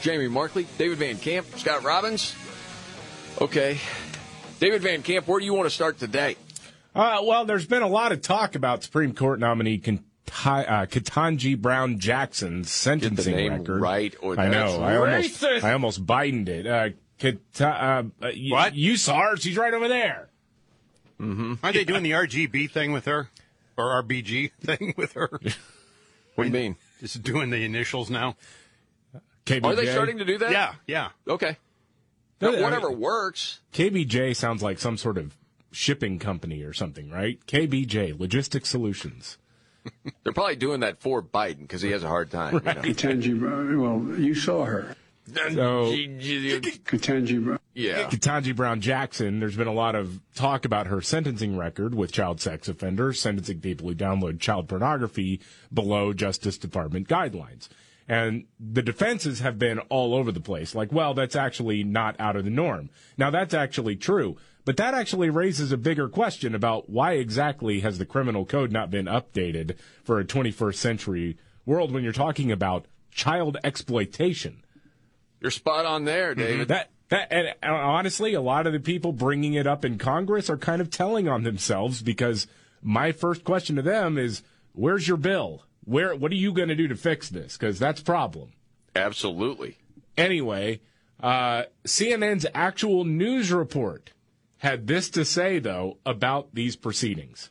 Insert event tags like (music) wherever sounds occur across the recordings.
Jamie Markley, David Van Camp, Scott Robbins. Okay. David Van Camp, where do you want to start today? Uh, well, there's been a lot of talk about Supreme Court nominee Kent- uh, Ketanji Brown Jackson's sentencing name record. right, or I know. I almost, racist. I almost Bidened it. Uh, Ket- uh, uh, y- What? You saw her. She's right over there. Mm-hmm. Aren't they doing the RGB thing with her? Or RBG (laughs) thing with her? What do you mean? Just doing the initials now? KBJ. Are they starting to do that? Yeah, yeah. Okay. No, I Whatever mean- works. KBJ sounds like some sort of shipping company or something, right? KBJ, Logistics Solutions. (laughs) They're probably doing that for Biden because he has a hard time. you know. Ketanji Brown, uh, well, you saw her. So, Ketanji Brown. Yeah. Ketanji Brown Jackson, there's been a lot of talk about her sentencing record with child sex offenders, sentencing people who download child pornography below Justice Department guidelines. And the defenses have been all over the place. Like, well, that's actually not out of the norm. Now, that's actually true. But that actually raises a bigger question about why exactly has the criminal code not been updated for a 21st century world when you're talking about child exploitation? You're spot on there, mm-hmm. David. That that and honestly, a lot of the people bringing it up in Congress are kind of telling on themselves because my first question to them is, "Where's your bill? Where? What are you going to do to fix this? Because that's a problem." Absolutely. Anyway, uh, CNN's actual news report had this to say though about these proceedings.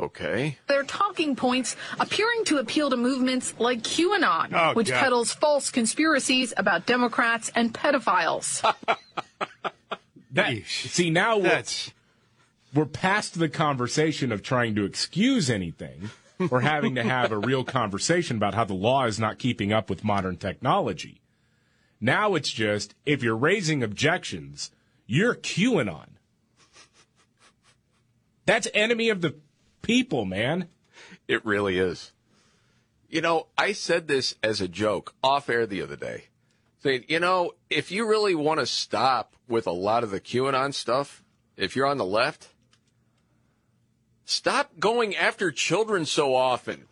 Okay. Their talking points appearing to appeal to movements like QAnon, Oh, which God. peddles false conspiracies about Democrats and pedophiles. (laughs) That, see now we're, we're past the conversation of trying to excuse anything. We're having to have a real conversation about how the law is not keeping up with modern technology. Now it's just if you're raising objections, you're QAnon. That's enemy of the people, man. It really is. You know, I said this as a joke off air the other day. Saying, you know, if you really want to stop with a lot of the QAnon stuff, if you're on the left, stop going after children so often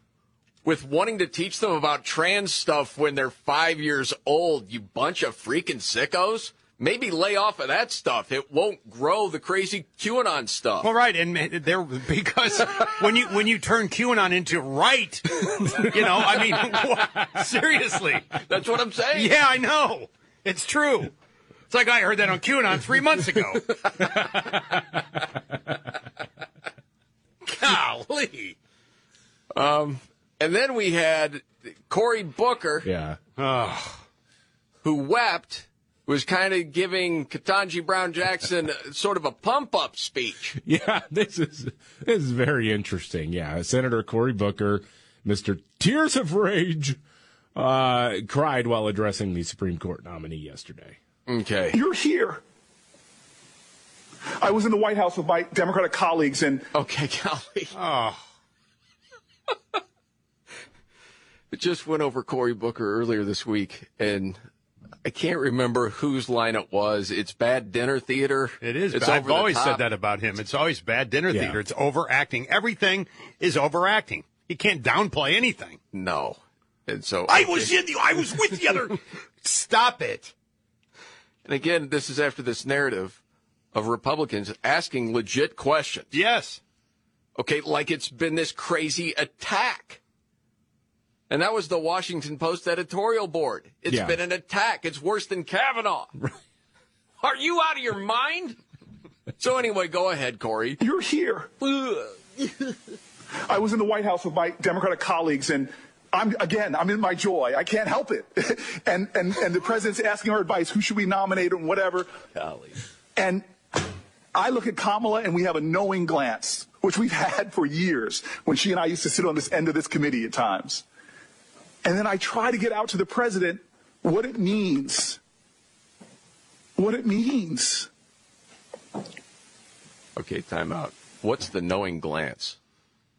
with wanting to teach them about trans stuff when they're five years old, you bunch of freaking sickos. Maybe lay off of that stuff. It won't grow the crazy QAnon stuff. Well, right, and there because (laughs) when you when you turn QAnon into right, you know, I mean, what? (laughs) seriously, that's what I'm saying. Yeah, I know, it's true. It's like I heard that on QAnon three months ago. (laughs) Golly. Um, and then we had Cory Booker. Yeah. Who wept, was kind of giving Ketanji Brown Jackson (laughs) sort of a pump up speech. Yeah, this is this is very interesting. Yeah, Senator Cory Booker, Mr. Tears of Rage, uh, cried while addressing the Supreme Court nominee yesterday. Okay. You're here. I was in the White House with my Democratic colleagues, and okay, (laughs) golly, oh, it just went over Cory Booker earlier this week, and I can't remember whose line it was. It's bad dinner theater. It is. It's I've always said that about him. It's always bad dinner Yeah. theater. It's overacting. Everything is overacting. You can't downplay anything. No. And so I was in the. I was with the other. (laughs) Stop it. And again, this is after this narrative of Republicans asking legit questions. Yes. Okay, like it's been this crazy attack. And that was the Washington Post editorial board. It's Yeah. been an attack. It's worse than Kavanaugh. (laughs) Are you out of your mind? so anyway, go ahead, Cory. You're here. (laughs) I was in the White House with my Democratic colleagues, and I'm again, I'm in my joy. I can't help it. (laughs) and and and the president's asking our advice: who should we nominate and whatever. Golly. And I look at Kamala, and we have a knowing glance, which we've had for years. When she and I used to sit on this end of this committee at times, and then I try to get out to the president what it means. What it means. Okay, time out. What's the knowing glance?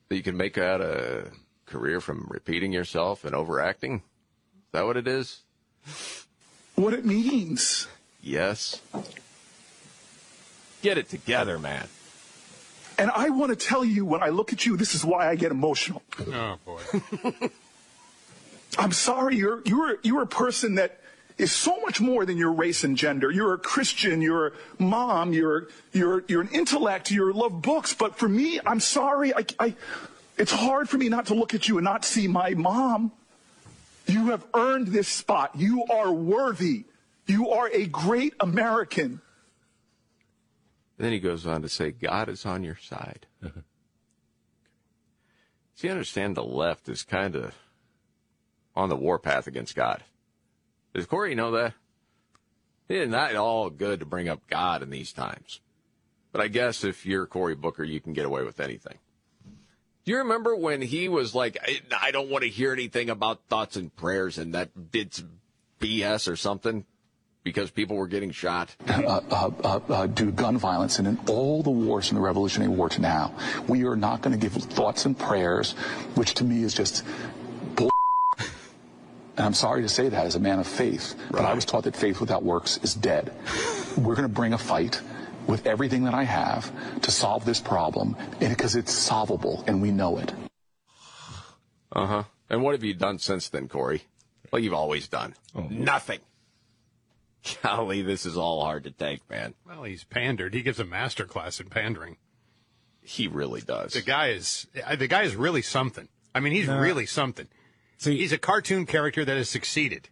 That you can make out a career from repeating yourself and overacting? Is that what it is? What it means. Yes. Get it together, man. And I want to tell you, when I look at you, this is why I get emotional. Oh boy. (laughs) I'm sorry, you're you're you're a person that is so much more than your race and gender. You're a Christian, you're a mom, you're you're you're an intellect, you love books. But for me, I'm sorry, I, I it's hard for me not to look at you and not see my mom. You have earned this spot. You are worthy. You are a great American. Then he goes on to say, God is on your side. (laughs) See, you understand the left is kind of on the warpath against God. Does Cory know that? It's not all good to bring up God in these times. But I guess if you're Cory Booker, you can get away with anything. Do you remember when he was like, I, I don't want to hear anything about thoughts and prayers and that it's BS or something because people were getting shot? uh, uh, uh, uh, due to gun violence and in all the wars from the Revolutionary War to now. We are not going to give thoughts and prayers, which to me is just bull. And I'm sorry to say that as a man of faith, but I was taught that faith without works is dead. We're going to bring a fight with everything that I have to solve this problem because it's solvable and we know it. Uh huh. And what have you done since then, Cory? Well, you've always done nothing. (laughs) Golly, this is all hard to take, man. Well, he's pandered. He gives a master class in pandering. He really does. The guy is uh, the guy is really something. I mean, he's No. really something. See, he's a cartoon character that has succeeded.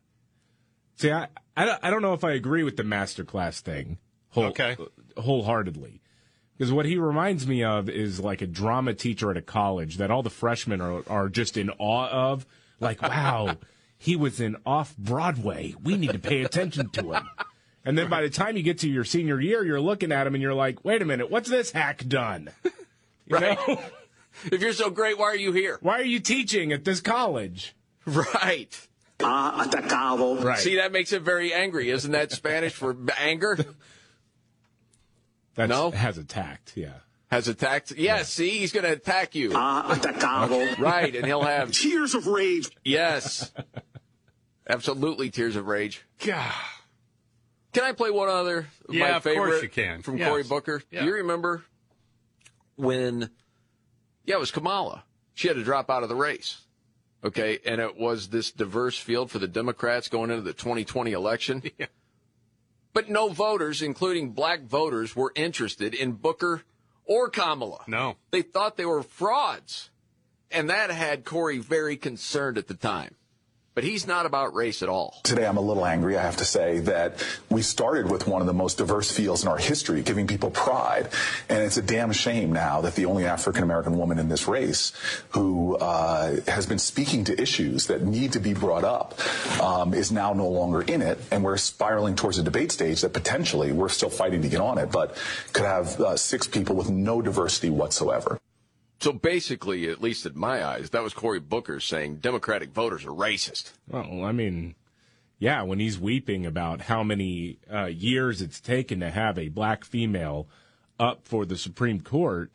See, I, I, don't- I don't know if I agree with the master class thing whole, Okay. wholeheartedly. Because what he reminds me of is like a drama teacher at a college that all the freshmen are, are just in awe of. Like, wow, (laughs) he was in off Broadway. We need to pay attention to him. And then by the time you get to your senior year, you're looking at him and you're like, wait a minute, what's this hack done? You Right. know? (laughs) If you're so great, why are you here? Why are you teaching at this college? Right. Ha atacado. Right. See, that makes it very angry. Isn't that Spanish for anger? That's, No? has attacked, yeah. Has attacked? Yes, see, he's going to attack you. Uh, ha atacado. Right, and he'll have, (laughs) Tears of rage. yes. Absolutely tears of rage. God. Can I play one other? of Yeah, my of course you can. From Yes. Cory Booker. Yeah. Do you remember when, yeah, it was Kamala. She had to drop out of the race. Okay. And it was this diverse field for the Democrats going into the 2020 election. (laughs) Yeah. But no voters, including black voters, were interested in Booker or Kamala. No. They thought they were frauds. And that had Cory very concerned at the time. But he's not about race at all. Today, I'm a little angry, I have to say, that we started with one of the most diverse fields in our history, giving people pride. And it's a damn shame now that the only African American woman in this race who uh, has been speaking to issues that need to be brought up um, is now no longer in it. And we're spiraling towards a debate stage that potentially we're still fighting to get on it, but could have uh, six people with no diversity whatsoever. So basically, at least in my eyes, that was Cory Booker saying Democratic voters are racist. Well, I mean, yeah, when he's weeping about how many uh, years it's taken to have a black female up for the Supreme Court,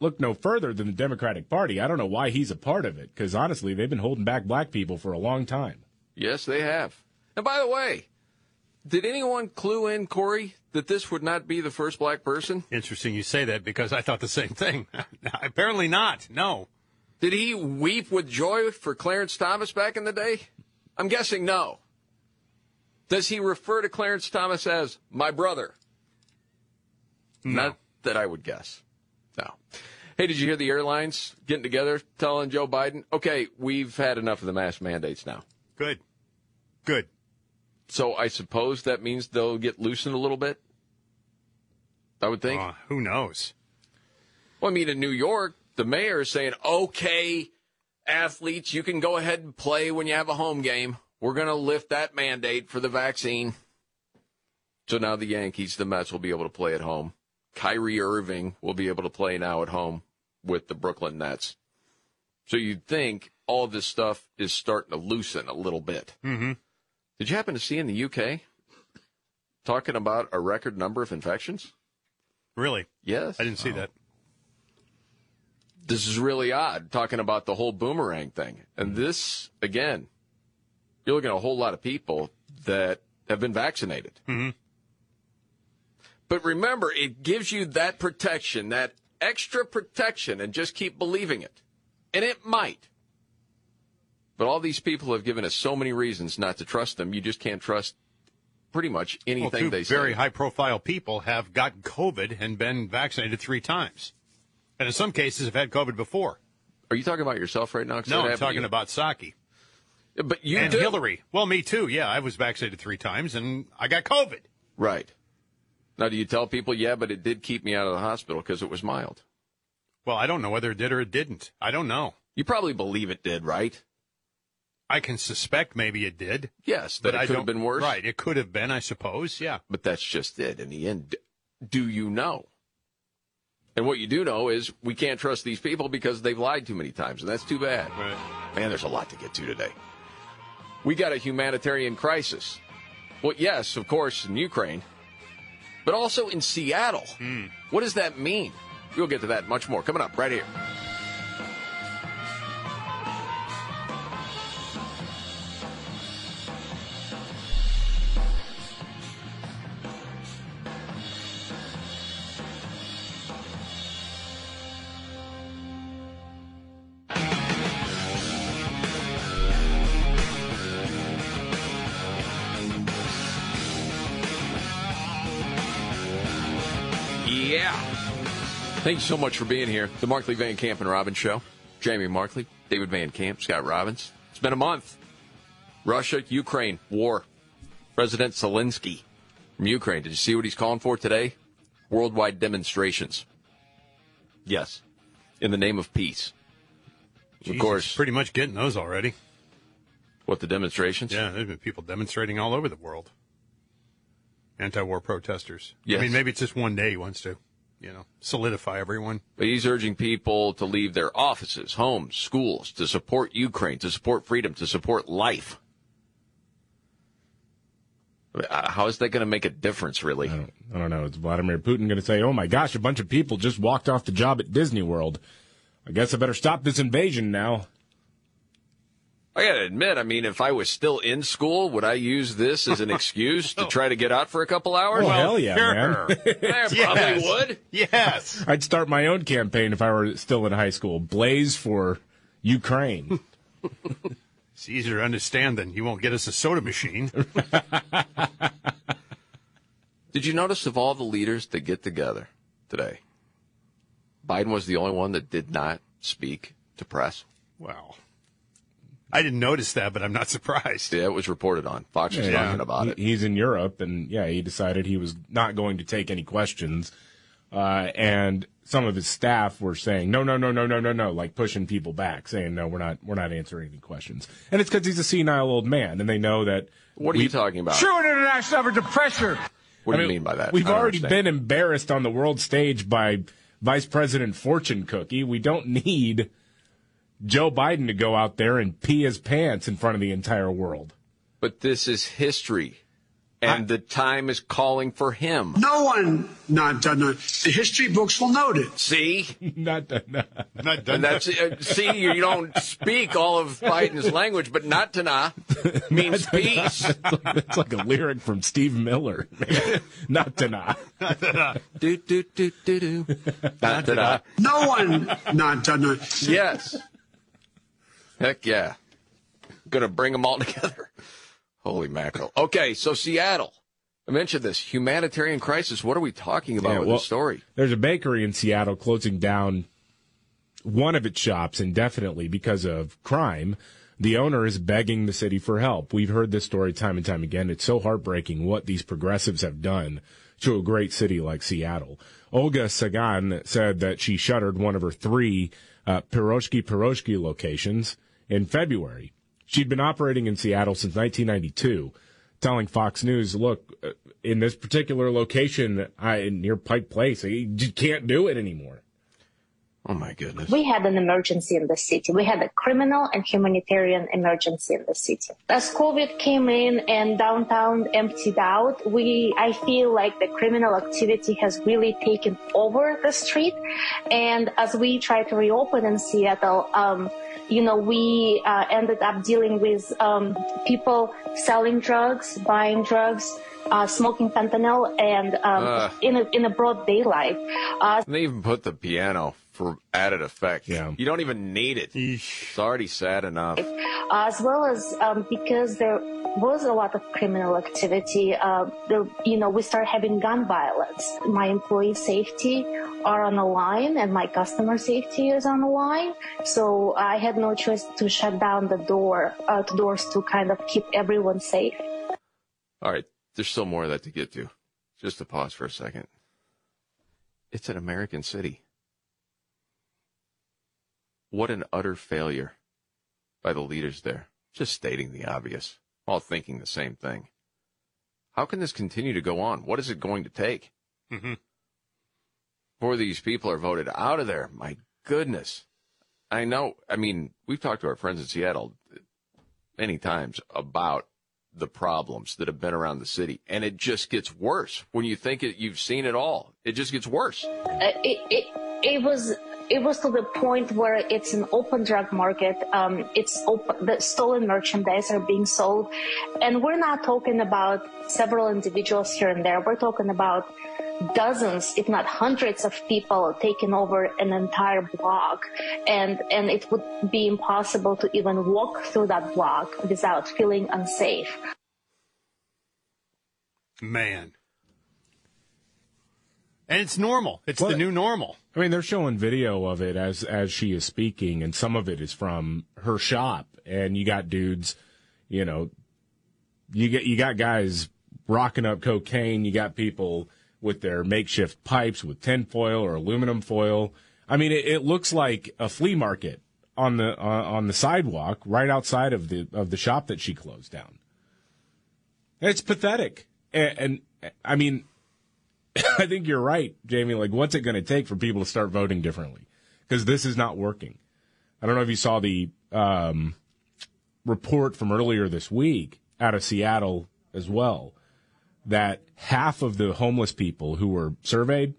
look no further than the Democratic Party. I don't know why he's a part of it, because honestly, they've been holding back black people for a long time. Yes, they have. And by the way, Did anyone clue in, Cory, that this would not be the first black person? Interesting you say that because I thought the same thing. (laughs) Apparently not. No. Did he weep with joy for Clarence Thomas back in the day? I'm guessing no. Does he refer to Clarence Thomas as my brother? Not that I would guess. No. Hey, did you hear the airlines getting together telling Joe Biden, okay, we've had enough of the mask mandates now? Good. Good. So I suppose that means they'll get loosened a little bit? I would think. Uh, who knows? Well, I mean, in New York, the mayor is saying, okay, athletes, you can go ahead and play when you have a home game. We're going to lift that mandate for the vaccine. So now the Yankees, the Mets will be able to play at home. Kyrie Irving will be able to play now at home with the Brooklyn Nets. So you'd think all this stuff is starting to loosen a little bit. Mm-hmm. Did you happen to see in the UK talking about a record number of infections? Really? Yes. I didn't see Oh. that. This is really odd, talking about the whole boomerang thing. And this, again, you're looking at a whole lot of people that have been vaccinated. Mm-hmm. But remember, it gives you that protection, that extra protection, and just keep believing it. And it might. But all these people have given us so many reasons not to trust them. You just can't trust pretty much Well, anything two they say. very high-profile people have gotten COVID and been vaccinated three times, and in some cases have had COVID before. Are you talking about yourself right now? No, I'm talking about Psaki. But you and do. Hillary. Well, me too. Yeah, I was vaccinated three times, and I got COVID. Right. Now, do you tell people, yeah, but it did keep me out of the hospital because it was mild? Well, I don't know whether it did or it didn't. I don't know. You probably believe it did, right? I can suspect maybe it did. Yes, that but it could have been worse. Right, it could have been, I suppose. Yeah. But that's just it. In the end, do you know? And what you do know is we can't trust these people because they've lied too many times, and that's too bad. Right. Man, there's a lot to get to today. We got a humanitarian crisis. Well, yes, of course, in Ukraine, but also in Seattle. Hmm. What does that mean? We'll get to that much more coming up right here. Thank you so much for being here. The Markley Van Camp and Robbins Show. Jamie Markley, David Van Camp, Scott Robbins. It's been a month. Russia, Ukraine, war. President Zelensky from Ukraine. Did you see what he's calling for today? Worldwide demonstrations. Yes. In the name of peace. Jesus, of course. pretty much getting those already. What, the demonstrations? Yeah, there's been people demonstrating all over the world. Anti-war protesters. Yes. I mean, maybe it's just one day he wants to, you know, solidify everyone. But he's urging people to leave their offices, homes, schools, to support Ukraine, to support freedom, to support life. Uh, How is that going to make a difference, really? I don't, I don't know. Is Vladimir Putin going to say, "Oh my gosh, a bunch of people just walked off the job at Disney World. I guess I better stop this invasion now." I got to admit, I mean, if I was still in school, would I use this as an (laughs) excuse to try to get out for a couple hours? Oh, hell yeah, man. (laughs) I (laughs) probably Yes. would. Yes. I'd start my own campaign if I were still in high school. Blaze for Ukraine. It's easier to understand than you won't get us a soda machine. Did you notice of all the leaders that get together today, Biden was the only one that did not speak to press? Well, I didn't notice that, but I'm not (laughs) surprised. Yeah, it was reported on. Fox was Yeah, talking about he- it. He's in Europe, and yeah, he decided he was not going to take any questions. Uh, and some of his staff were saying, "No, no, no, no, no, no, no," like pushing people back, saying, "No, we're not, we're not answering any questions." And it's because he's a senile old man, and they know that. What are we- you talking about? True international effort to pressure. What do I you mean by that? We've already understand. been embarrassed on the world stage by Vice President Fortune Cookie. We don't need Joe Biden to go out there and pee his pants in front of the entire world. But this is history. and the time is calling for him. No one not done it. The history books will note it. See, (laughs) not done. Not and that's uh, see, you don't speak all of Biden's language, but not to nah (laughs) means peace. It's like, it's like a lyric from Steve Miller. (laughs) not to not. do do do do do. Not to nah. No one not done it. Yes. Heck yeah. Gonna bring them all (laughs) together. Holy mackerel. Okay, so Seattle. I mentioned this humanitarian crisis. What are we talking about Yeah, with well, the story? There's a bakery in Seattle closing down one of its shops indefinitely because of crime. The owner is begging the city for help. We've heard this story time and time again. It's so heartbreaking what these progressives have done to a great city like Seattle. Olga Sagan said that she shuttered one of her three uh, Piroshki Piroshki locations in February. She'd been operating in Seattle since 1992, telling Fox News, look, uh, in this particular location I, near Pike Place, I just can't do it anymore. Oh my goodness. We had an emergency in the city. We had a criminal and humanitarian emergency in the city. As COVID came in and downtown emptied out, we, I feel like the criminal activity has really taken over the street. And as we try to reopen in Seattle, um, you know, we uh, ended up dealing with um, people selling drugs, buying drugs, uh, smoking fentanyl, and um, Ugh. in a, in a broad daylight. Uh, they even put the piano for added effect. Yeah. You don't even need it. It's already sad enough. as well as um, because there was a lot of criminal activity. Uh, the, you know, we start having gun violence. My employee safety are on the line, and my customer safety is on the line. So I had no choice to shut down the door, uh, the doors to kind of keep everyone safe. All right, there's still more of that to get to. Just to pause for a second. It's an American city. What an utter failure by the leaders there. Just stating the obvious, all thinking the same thing. How can this continue to go on? What is it going to take Mm-hmm. before these people are voted out of there? My goodness. I know. I mean, we've talked to our friends in Seattle many times about the problems that have been around the city, and it just gets worse. When you think it, you've seen it all, it just gets worse. Uh, it, it, it was it was to the point where it's an open drug market. Um, it's open. The stolen merchandise are being sold, and we're not talking about several individuals here and there. We're talking about dozens, if not hundreds, of people taking over an entire block, and and it would be impossible to even walk through that block without feeling unsafe. Man. And it's normal. It's the new normal. I mean, they're showing video of it as as she is speaking, and some of it is from her shop. And you got dudes, you know, you get you got guys rocking up cocaine. You got people with their makeshift pipes with tinfoil or aluminum foil. I mean, it, it looks like a flea market on the uh, on the sidewalk right outside of the of the shop that she closed down. It's pathetic, and, and I mean, (laughs) I think you're right, Jamie. Like, what's it going to take for people to start voting differently? Because this is not working. I don't know if you saw the um, report from earlier this week out of Seattle as well that half of the homeless people who were surveyed,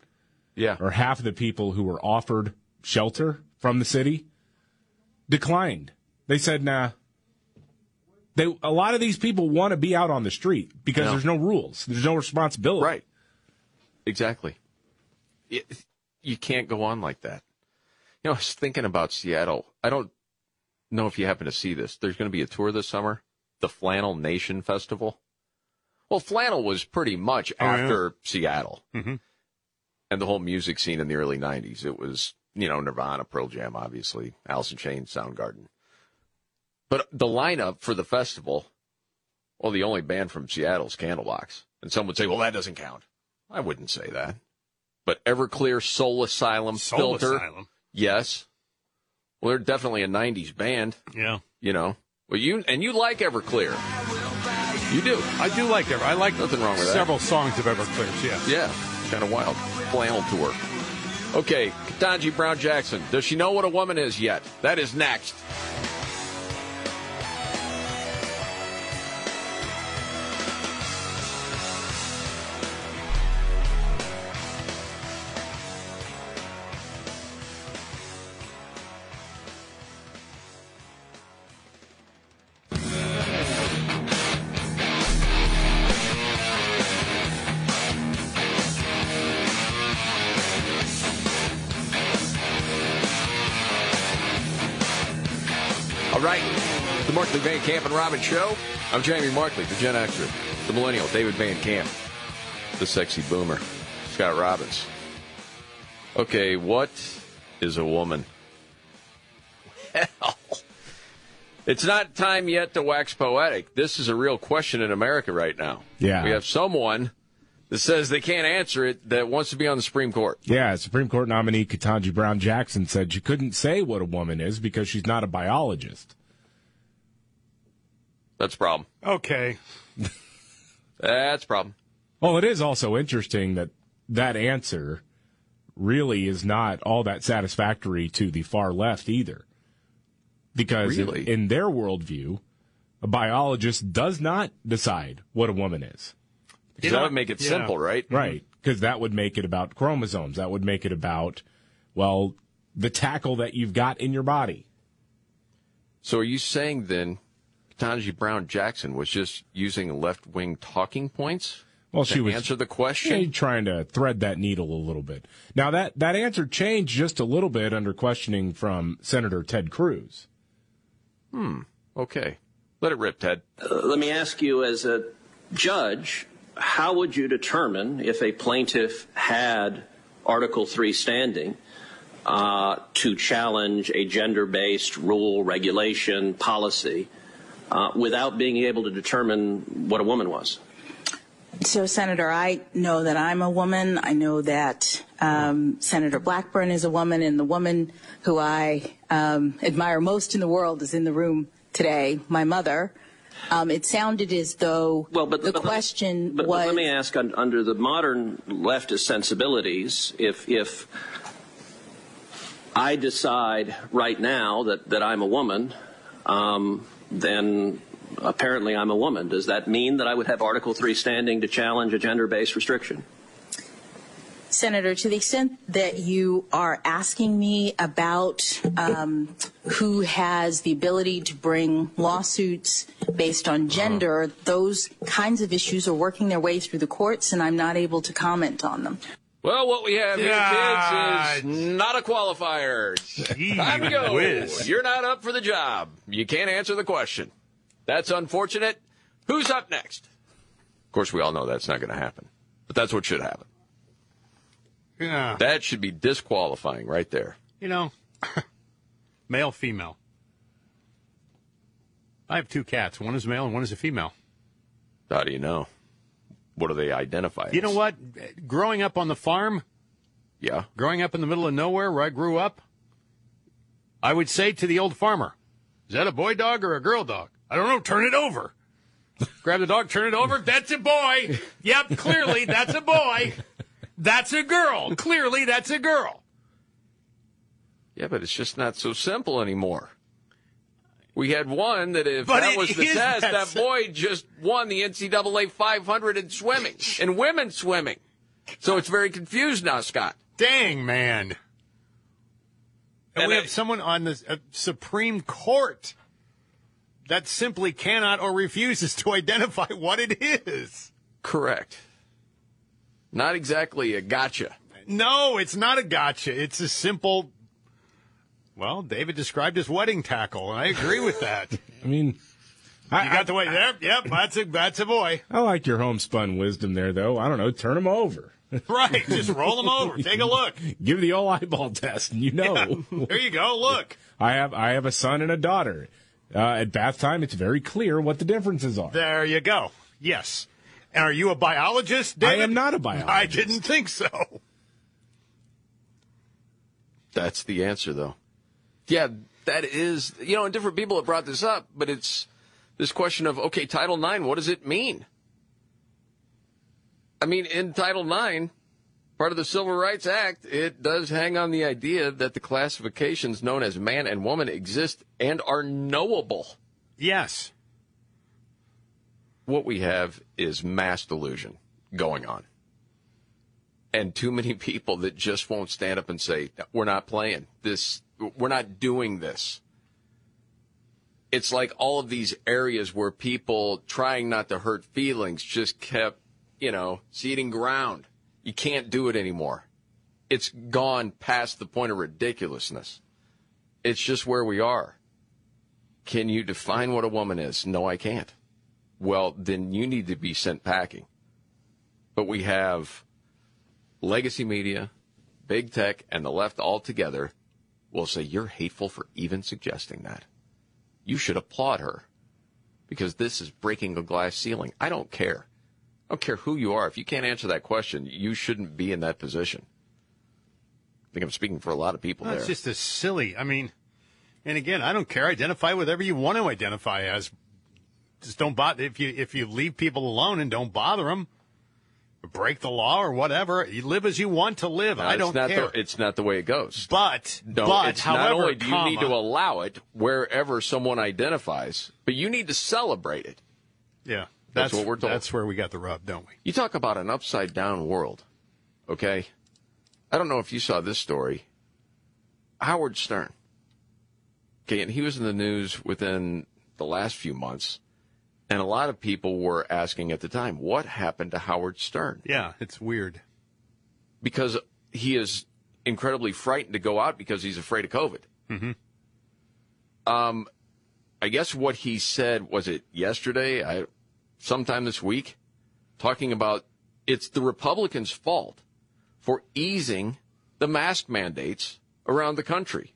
yeah, or half of the people who were offered shelter from the city declined. They said, "Nah." They a lot of these people want to be out on the street because No. there's no rules, there's no responsibility. Right. Exactly. It, you can't go on like that. You know, I was thinking about Seattle. I don't know if you happen to see this. There's going to be a tour this summer, the Flannel Nation Festival. Well, flannel was pretty much Oh, yeah. after Seattle Mm-hmm. and the whole music scene in the early 90s. It was, you know, Nirvana, Pearl Jam, obviously, Alice in Chains, Soundgarden. But the lineup for the festival, well, the only band from Seattle is Candlebox. And some would say, well, that doesn't count. I wouldn't say that. But Everclear, Soul Asylum, Soul Filter. Asylum. Yes. Well, they're definitely a 90s band. Yeah. You know, well, you, and you like Everclear. You do. I do like Ever. I like Nothing wrong with that. several songs of Everclear's. Yeah. Yeah, kind of wild. Flannel tour. Okay, Ketanji Brown Jackson. Does she know what a woman is yet? That is next. And Robbins Show. I'm Jamie Markley, the Gen Xer, the Millennial, David Van Camp, the Sexy Boomer, Scott Robbins. Okay, what is a woman? Well, it's not time yet to wax poetic. This is a real question in America right now. Yeah. We have someone that says they can't answer it that wants to be on the Supreme Court. Yeah, Supreme Court nominee Ketanji Brown Jackson said she couldn't say what a woman is because she's not a biologist. That's a problem. Okay. That's a problem. Well, it is also interesting that that answer really is not all that satisfactory to the far left either. Because in- Really? in their worldview, a biologist does not decide what a woman is. Because that would make it simple, right? Right. Because that would make it about chromosomes. That would make it about, well, the tackle that you've got in your body. So are you saying then Ketanji Brown Jackson was just using left wing talking points? Well, to she was answer the question. yeah, trying to thread that needle a little bit. Now that that answer changed just a little bit under questioning from Senator Ted Cruz. Hmm. Okay. Let it rip, Ted. Uh, let me ask you, as a judge, how would you determine if a plaintiff had Article 3 standing uh, to challenge a gender based rule, regulation, policy uh, without being able to determine what a woman was? So, Senator, I know that I'm a woman. I know that um, Senator Blackburn is a woman, and the woman who I um, admire most in the world is in the room today, my mother. Um, it sounded as though Well, but the but- question but, but was. let me ask, un, under the modern leftist sensibilities, if if I decide right now that that I'm a woman, um, then apparently I'm a woman. Does that mean that I would have Article Three standing to challenge a gender-based restriction? Senator, to the extent that you are asking me about um, who has the ability to bring lawsuits based on gender, those kinds of issues are working their way through the courts, and I'm not able to comment on them. Well, what we have here, kids, is not a qualifier. (laughs) Time to go. whiz. You're not up for the job. You can't answer the question. That's unfortunate. Who's up next? Of course, we all know that's not going to happen, but that's what should happen. Yeah. That should be disqualifying right there. You know, (coughs) male, female. I have two cats. One is male and one is a female. How do you know? What do they identify? You as? know what? Growing up on the farm, Yeah. growing up in the middle of nowhere where I grew up, I would say to the old farmer, Is that a boy dog or a girl dog? I don't know. Turn it over. (laughs) Grab the dog, turn it over. That's a boy. Yep, clearly that's a boy. That's a girl. Clearly that's a girl. Yeah, but it's just not so simple anymore. We had one that if But that was the test, that that boy just won the NCAA 500 in swimming, in women's swimming. So it's very confused now, Scott. Dang, man. And, And we I- have someone on the uh, Supreme Court that simply cannot or refuses to (laughs) identify what it is. Correct. Not exactly a gotcha. No, it's not a gotcha. It's a simple. Well, David described his wedding tackle, and I agree with that. (laughs) I mean, you got the way there. Yep, that's a that's a boy. I like your homespun wisdom there, though. I don't know. Turn them over. (laughs) Right, just roll them over. Take a look. Give the old eyeball test, and you know. There you go. Look. I have I have a son and a daughter. Uh, at bath time, it's very clear what the differences are. There you go. Yes. And are you a biologist? David? I am not a biologist. I didn't think so. That's the answer, though. Yeah, that is, you know, and different people have brought this up, but it's this question of, okay, Title IX, what does it mean? I mean, in Title IX, part of the Civil Rights Act, it does hang on the idea that the classifications known as man and woman exist and are knowable. Yes. What we have is mass delusion going on. And too many (laughs) people that just won't stand up and say, we're not playing this. We're not doing this. It's like all of these areas where people trying not to hurt feelings just kept, you know, ceding ground. You can't do it anymore. It's gone past the point of ridiculousness. It's just where we are. Can you define what a woman is? No, I can't. Well, then you need to be sent packing. But we have legacy media, big tech, and the left all together will say you're hateful for even suggesting that. You should applaud her because this is breaking a glass ceiling. I don't care. I don't care who you are. If you can't answer that question, you shouldn't be in that position. I think I'm speaking for a lot of people there. It's just a silly. I mean, and again, I don't care. Identify whatever you want to identify as. Just don't bother if you if you leave people alone and don't bother them, break the law or whatever. You live as you want to live. No, I don't not care. The, it's not the way it goes. But No, but it's however, not only do you need to allow it wherever someone identifies, but you need to celebrate it. yeah, That's what we're told. That's where we got the rub, don't we? You talk about an upside down world, okay? I don't know if you saw this story. Howard Stern. Okay, and he was in the news within the last few months, and a lot of people were asking at the time, what happened to Howard Stern? Yeah, it's weird. Because he is incredibly frightened to go out because he's afraid of COVID. Mm-hmm. Um, I guess what he said was it yesterday, I, sometime this week, talking about it's the Republicans' fault for easing the mask mandates around the country.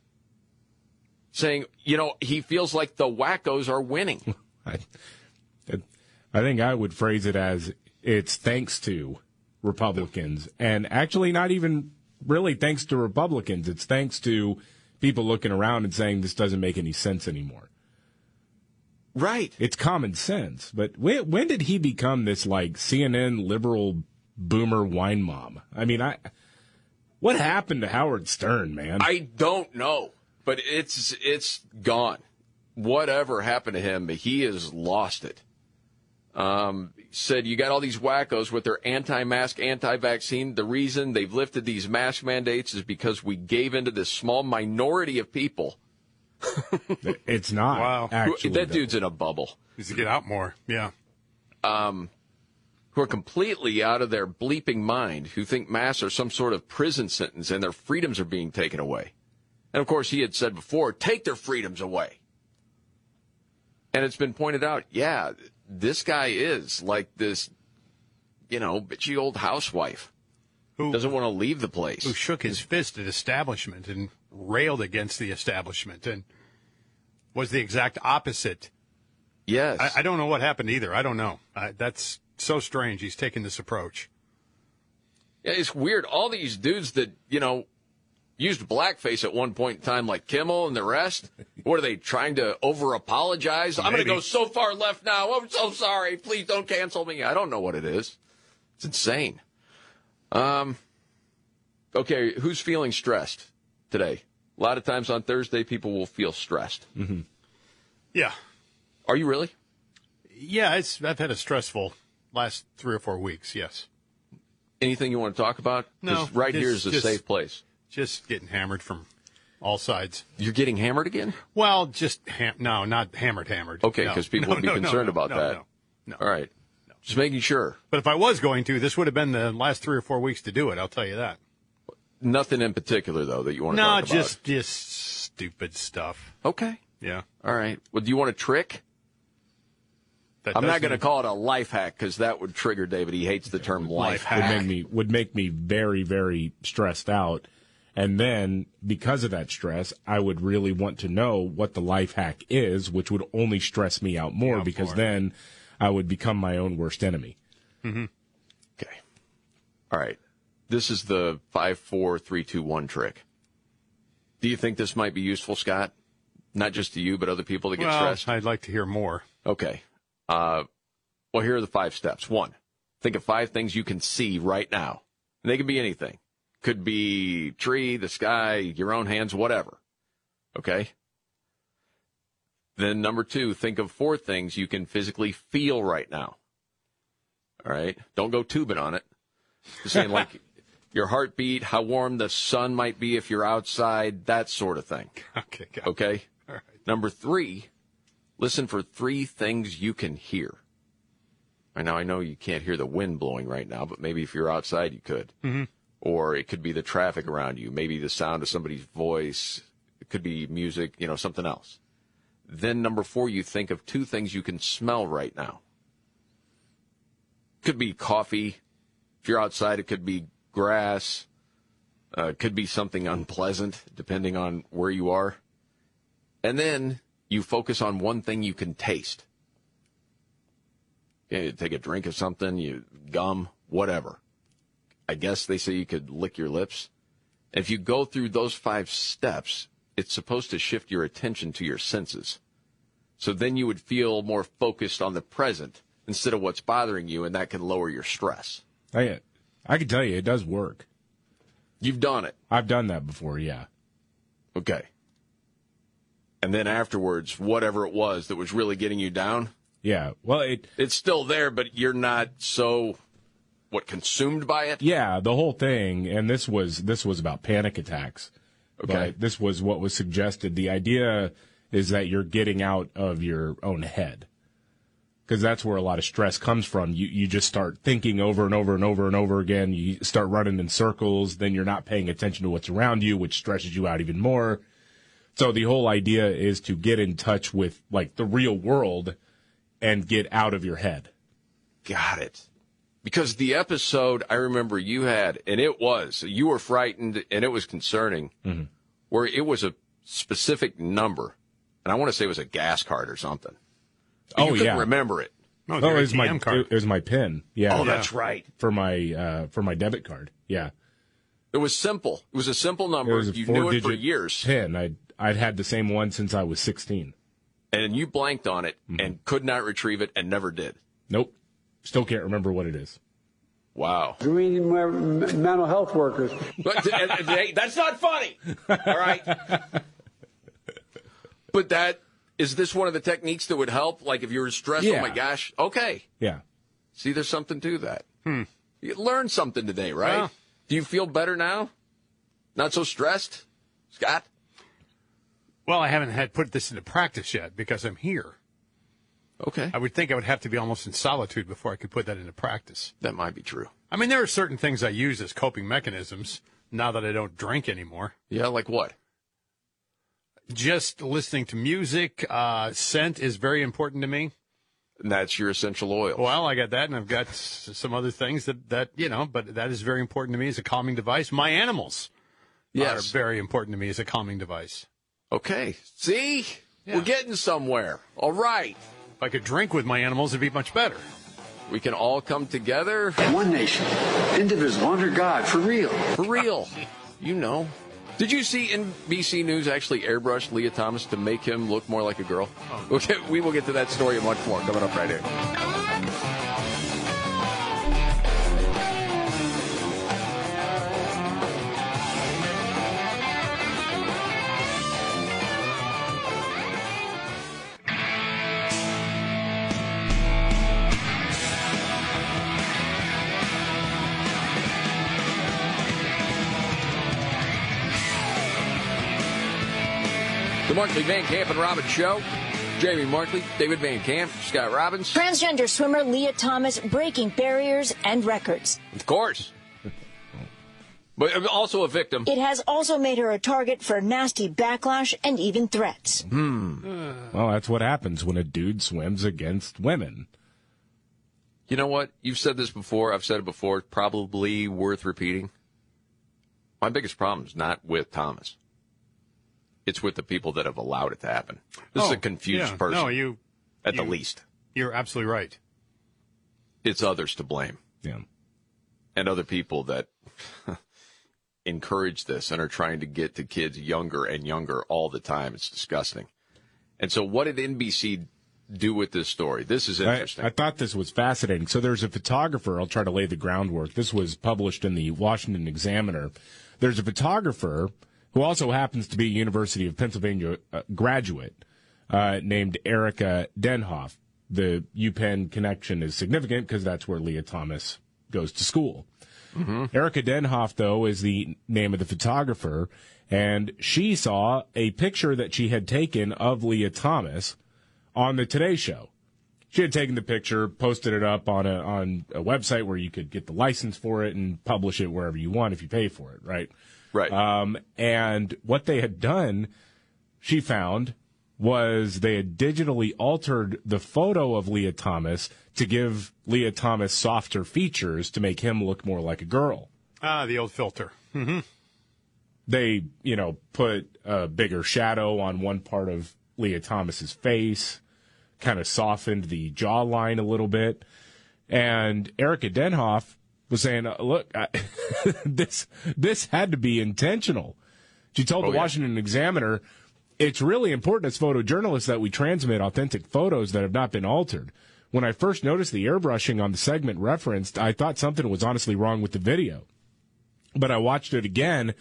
Saying, you know, he feels like the wackos are winning. (laughs) I, I think I would phrase it as it's thanks to Republicans, and actually not even really thanks to Republicans. It's thanks to people looking around and saying this doesn't make any sense anymore. Right. It's common sense. But when, when did he become this like CNN liberal boomer wine mom? I mean, I what happened to Howard Stern, man? I don't know, but it's it's gone. Whatever happened to him, he has lost it. Um, said you got all these wackos with their anti-mask, anti-vaccine. The reason they've lifted these mask mandates is because we gave into this small minority of people. (laughs) it's not. Wow. Actually, that though. dude's in a bubble. Needs to get out more. Yeah. um, who are completely out of their bleeping mind, who think masks are some sort of prison sentence and their freedoms are being taken away. And of course, he had said before, take their freedoms away. And it's been pointed out, yeah, this guy is like this, you know, bitchy old housewife who doesn't want to leave the place. Who shook his fist at establishment and railed against the establishment and was the exact opposite. Yes. I, I don't know what happened either. I don't know. I, that's so strange. He's taking this approach. Yeah, it's weird. All these dudes that, you know, used blackface at one point in time, like Kimmel and the rest, what are they trying to over apologize? I'm going to go so far left now. I'm so sorry. Please don't cancel me. I don't know what it is. It's insane. Um, okay, who's feeling stressed today? A lot of times on Thursday, people will feel stressed. Mm-hmm. Yeah. Are you really? Yeah, it's, I've had a stressful last three or four weeks. Yes. Anything you want to talk about? No, right here just- a just- safe place. Just getting hammered from all sides. You're getting hammered again? Well, just ham- no, not hammered, hammered. Okay, No. because people (laughs) No, would be no, no, concerned no, about no, that. no, no. All right. Just making sure. But if I was going to, this would have been the last three or four weeks to do it. I'll tell you that. Nothing in particular, though, that you want to No, talk about. just just stupid stuff. Okay. Yeah. All right. Well, do you want a trick? That I'm not going to call it a life hack because that would trigger David. He hates the term life, would hack. make me would make me very very stressed out and then because of that stress i would really want to know what the life hack is which would only stress me out more because then i would become my own worst enemy Mm-hmm. Okay. All right. This is the five, four, three, two, one trick. Do you think this might be useful, Scott? Not just to you, but other people that get well, stressed. I'd like to hear more. Okay. Uh, well, here are the five steps. One, think of five things you can see right now. And they can be anything. Could be tree, the sky, your own hands, whatever. Okay. Then number two, think of four things you can physically feel right now. All right. Don't go tubing on it. Just saying like (laughs) your heartbeat, how warm the sun might be if you're outside, that sort of thing. Okay. Okay. All right. Number three, listen for three things you can hear. Right now, I know you can't hear the wind blowing right now, but maybe if you're outside, you could. Mhm. Or it could be the traffic around you, maybe the sound of somebody's voice. It could be music, you know, something else. then number four, you think of two things you can smell right now. Could be coffee. If you're outside, it could be grass. Uh, could be something unpleasant, depending on where you are. And then you focus on one thing you can taste. You take a drink of something, you gum, whatever. I guess they say you could lick your lips. If you go through those five steps, it's supposed to shift your attention to your senses. So then you would feel more focused on the present instead of what's bothering you, and that can lower your stress. I, I can tell you, it does work. You've done it. I've done that before, yeah. Okay. And then afterwards, whatever it was that was really getting you down, Yeah. Well, it it's still there, but you're not so what consumed by it. yeah, the whole thing and this was this was about panic attacks. Okay. But this was what was suggested. The idea is that you're getting out of your own head. Cuz that's where a lot of stress comes from. You you just start thinking over and over and over and over again. You start running in circles, then you're not paying attention to what's around you, which stresses you out even more. So the whole idea is to get in touch with like the real world and get out of your head. Got it. Because the episode I remember you had, and it was, you were frightened and it was concerning, where it was a specific number. And I want to say it was a gas card or something. But Oh, you couldn't yeah. remember it. No, oh, it was my card. it was my pin. Yeah. Oh, that's right. For my uh for my debit card. Yeah. It was simple. It was a simple number. It number. was a You four knew it for digit years. pin. I'd I'd had the same one since I was 16. And you blanked on it Mm-hmm. and could not retrieve it and never did. Nope. Still can't remember what it is. Wow. We need more m- mental health workers. But, hey, that's not funny. All right. But that is this one of the techniques that would help? Like if you were stressed, yeah. oh my gosh. Okay. Yeah. See, there's something to that. Hmm. You learned something today, right? Well. Do you feel better now? Not so stressed, Scott? Well, I haven't had put this into practice yet because I'm here. Okay. I would think I would have to be almost in solitude before I could put that into practice. That might be true. I mean, there are certain things I use as coping mechanisms now that I don't drink anymore. Yeah, like what? Just listening to music, uh, scent is very important to me. And that's your essential oil. Well, I got that, and I've got some other things that, that you know, but that is very important to me as a calming device. My animals Yes. are very important to me as a calming device. Okay. See? We're getting somewhere. All right. If I could drink with my animals, it'd be much better. We can all come together. One nation, indivisible, under God, for real. For real. You know. Did you see NBC News actually airbrushed Lia Thomas to make him look more like a girl? Oh, okay, we will get to that story and much more coming up right here. Markley Van Camp and Robbins Show. Jamie Markley, David Van Camp, Scott Robbins. Transgender swimmer Lia Thomas breaking barriers and records. Of course. (laughs) But also a victim. It has also made her a target for nasty backlash and even threats. Hmm. Well, that's what happens when a dude swims against women. You know what? You've said this before. I've said it before. Probably worth repeating. My biggest problem is not with Thomas. It's with the people that have allowed it to happen. This is Oh, a confused yeah. person. No, you at the least. You're absolutely right. It's others to blame. Yeah. And other people that (laughs) encourage this and are trying to get to kids younger and younger all the time. It's disgusting. And so what did NBC do with this story? This is I, interesting. I thought this was fascinating. So there's a photographer. I'll try to lay the groundwork. This was published in the Washington Examiner. There's a photographer who also happens to be a University of Pennsylvania uh, graduate uh, named Erica Denhoff. The UPenn connection is significant because that's where Lia Thomas goes to school. Erica Denhoff, though, is the name of the photographer, and she saw a picture that she had taken of Lia Thomas on the Today Show. She had taken the picture, posted it up on a on a website where you could get the license for it and publish it wherever you want if you pay for it, right? Right. Um, and what they had done, she found, was they had digitally altered the photo of Lia Thomas to give Lia Thomas softer features to make him look more like a girl. Ah, the old filter. Mm-hmm. They, you know, put a bigger shadow on one part of Lia Thomas's face, kind of softened the jawline a little bit. And Erica Denhoff was saying, uh, "Look, I, (laughs) this this had to be intentional." She told Oh, the yeah. Washington Examiner, "It's really important as photojournalists that we transmit authentic photos that have not been altered." When I first noticed the airbrushing on the segment referenced, I thought something was honestly wrong with the video. But I watched it again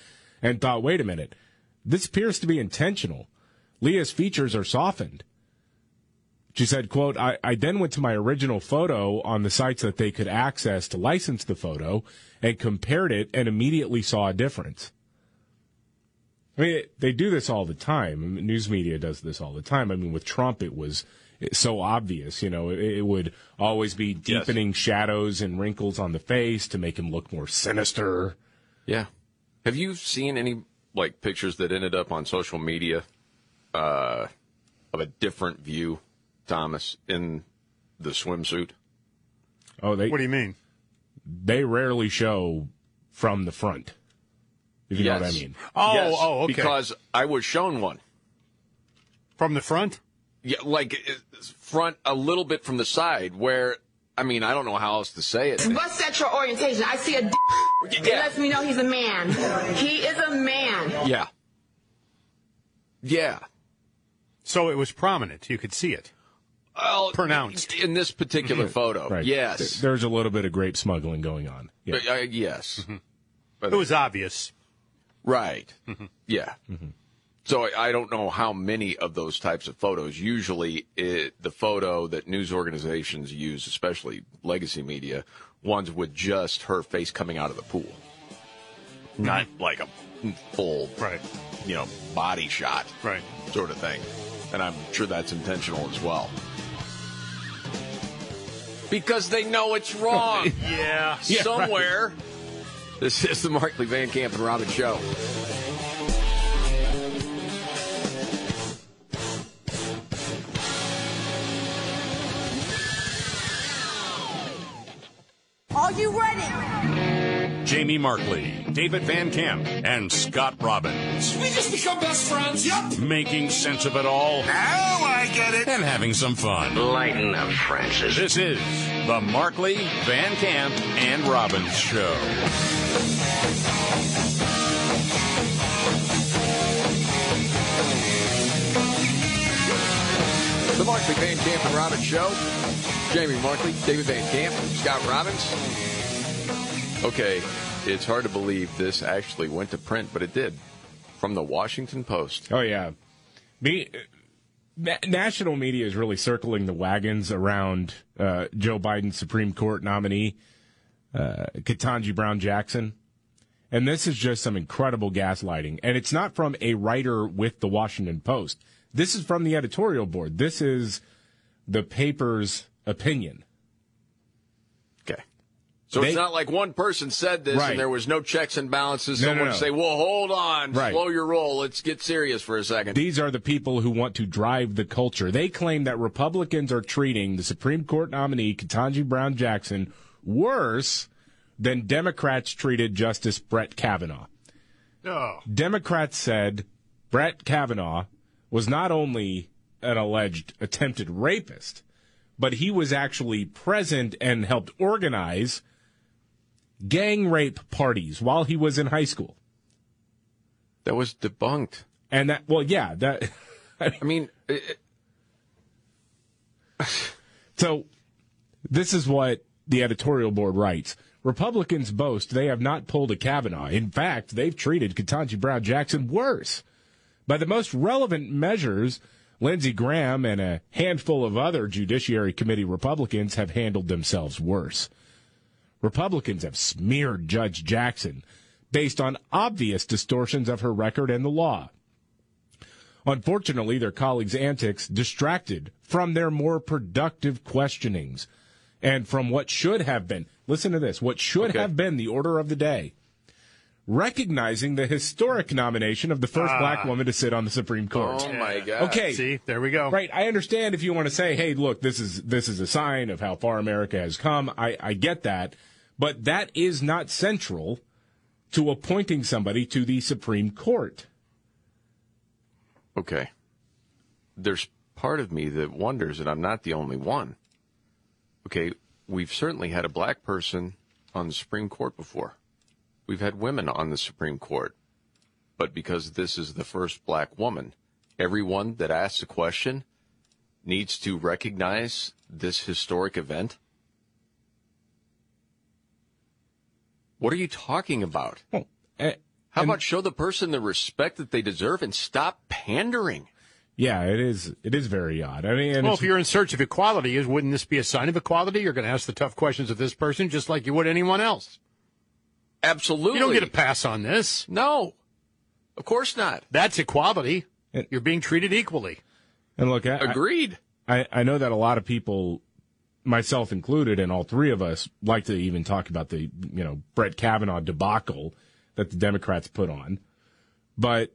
and thought, wait a minute, this appears to be intentional. Lia's features are softened. She said, quote, I, I then went to my original photo on the sites that they could access to license the photo and compared it and immediately saw a difference. I mean, they do this all the time. I mean, News media does this all the time. I mean, with Trump, it was so obvious. You know, it, it would always be deepening shadows and wrinkles on the face to make him look more sinister. Yeah. Have you seen any like pictures that ended up on social media uh, of a different view, Thomas, in the swimsuit? Oh, they. What do you mean? They rarely show from the front. If you know what I Yes. mean. Oh, Yes, oh, okay. Because I was shown one. From the front? Yeah, like uh, front a little bit from the side where I mean, I don't know how else to say it. What's sexual orientation? I see a d- It Yeah. lets me know he's a man. He is a man. Yeah. Yeah. So it was prominent. You could see it. Well, Pronounced. in this particular photo. Right. Yes. Th- There's a little bit of grape smuggling going on. Yeah. Uh, yes. It was obvious. Right. Mm-hmm. Yeah. So I, I don't know how many of those types of photos. Usually, it, the photo that news organizations use, especially legacy media, ones with just her face coming out of the pool, not like a full, right? You know, body shot, right? Sort of thing. And I'm sure that's intentional as well. Because they know it's wrong. (laughs) yeah. Somewhere. This is the Markley Van Camp and Robbins Show. Are you ready? Jamie Markley, David Van Camp, and Scott Robbins. We just become best friends. Yep. Making sense of it all. Now I get it. And having some fun. Lighten up, Francis. This is the Markley, Van Camp, and Robbins Show. The Markley Van Camp and Robbins Show. Jamie Markley, David Van Camp, and Scott Robbins. Okay, it's hard to believe this actually went to print, but it did. From the Washington Post. Oh yeah, me. National media is really circling the wagons around uh, Joe Biden's Supreme Court nominee, uh, Ketanji Brown Jackson. And this is just some incredible gaslighting. And it's not from a writer with the Washington Post. This is from the editorial board. This is the paper's opinion. So They- it's not like one person said this Right. and there was no checks and balances. No, no, Someone no. say, well, hold on, Right. slow your roll. Let's get serious for a second. These are the people who want to drive the culture. They claim that Republicans are treating the Supreme Court nominee, Ketanji Brown Jackson, worse than Democrats treated Justice Brett Kavanaugh. Oh. Democrats said Brett Kavanaugh was not only an alleged attempted rapist, but he was actually present and helped organize gang rape parties while he was in high school. That was debunked. And that, well, yeah, that. I mean, (laughs) it, So, this is what the editorial board writes. Republicans boast they have not pulled a Kavanaugh. In fact, they've treated Ketanji Brown Jackson worse. By the most relevant measures, Lindsey Graham and a handful of other Judiciary Committee Republicans have handled themselves worse. Republicans have smeared Judge Jackson based on obvious distortions of her record and the law. Unfortunately, their colleagues' antics distracted from their more productive questionings and from what should have been, listen to this, what should Okay. have been the order of the day. recognizing the historic nomination of the first Ah. black woman to sit on the Supreme Court. Oh my God. Okay. See, there we go. Right. I understand if you want to say, "Hey, look, this is this is a sign of how far America has come." I, I get that, but that is not central to appointing somebody to the Supreme Court. Okay. There's part of me that wonders that I'm not the only one. Okay, we've certainly had a black person on the Supreme Court before. We've had women on the Supreme Court. But because this is the first black woman, everyone that asks a question needs to recognize this historic event. What are you talking about? eh, How about show the person the respect that they deserve and stop pandering? Yeah, it is. It is very odd. I mean, and well, if you're in search of equality, is wouldn't this be a sign of equality? You're going to ask the tough questions of this person just like you would anyone else. Absolutely. You don't get a pass on this. No, of course not. That's equality. You're being treated equally. And look, I, Agreed. I, I know that a lot of people, myself included, and all three of us, like to even talk about the you know Brett Kavanaugh debacle that the Democrats put on. But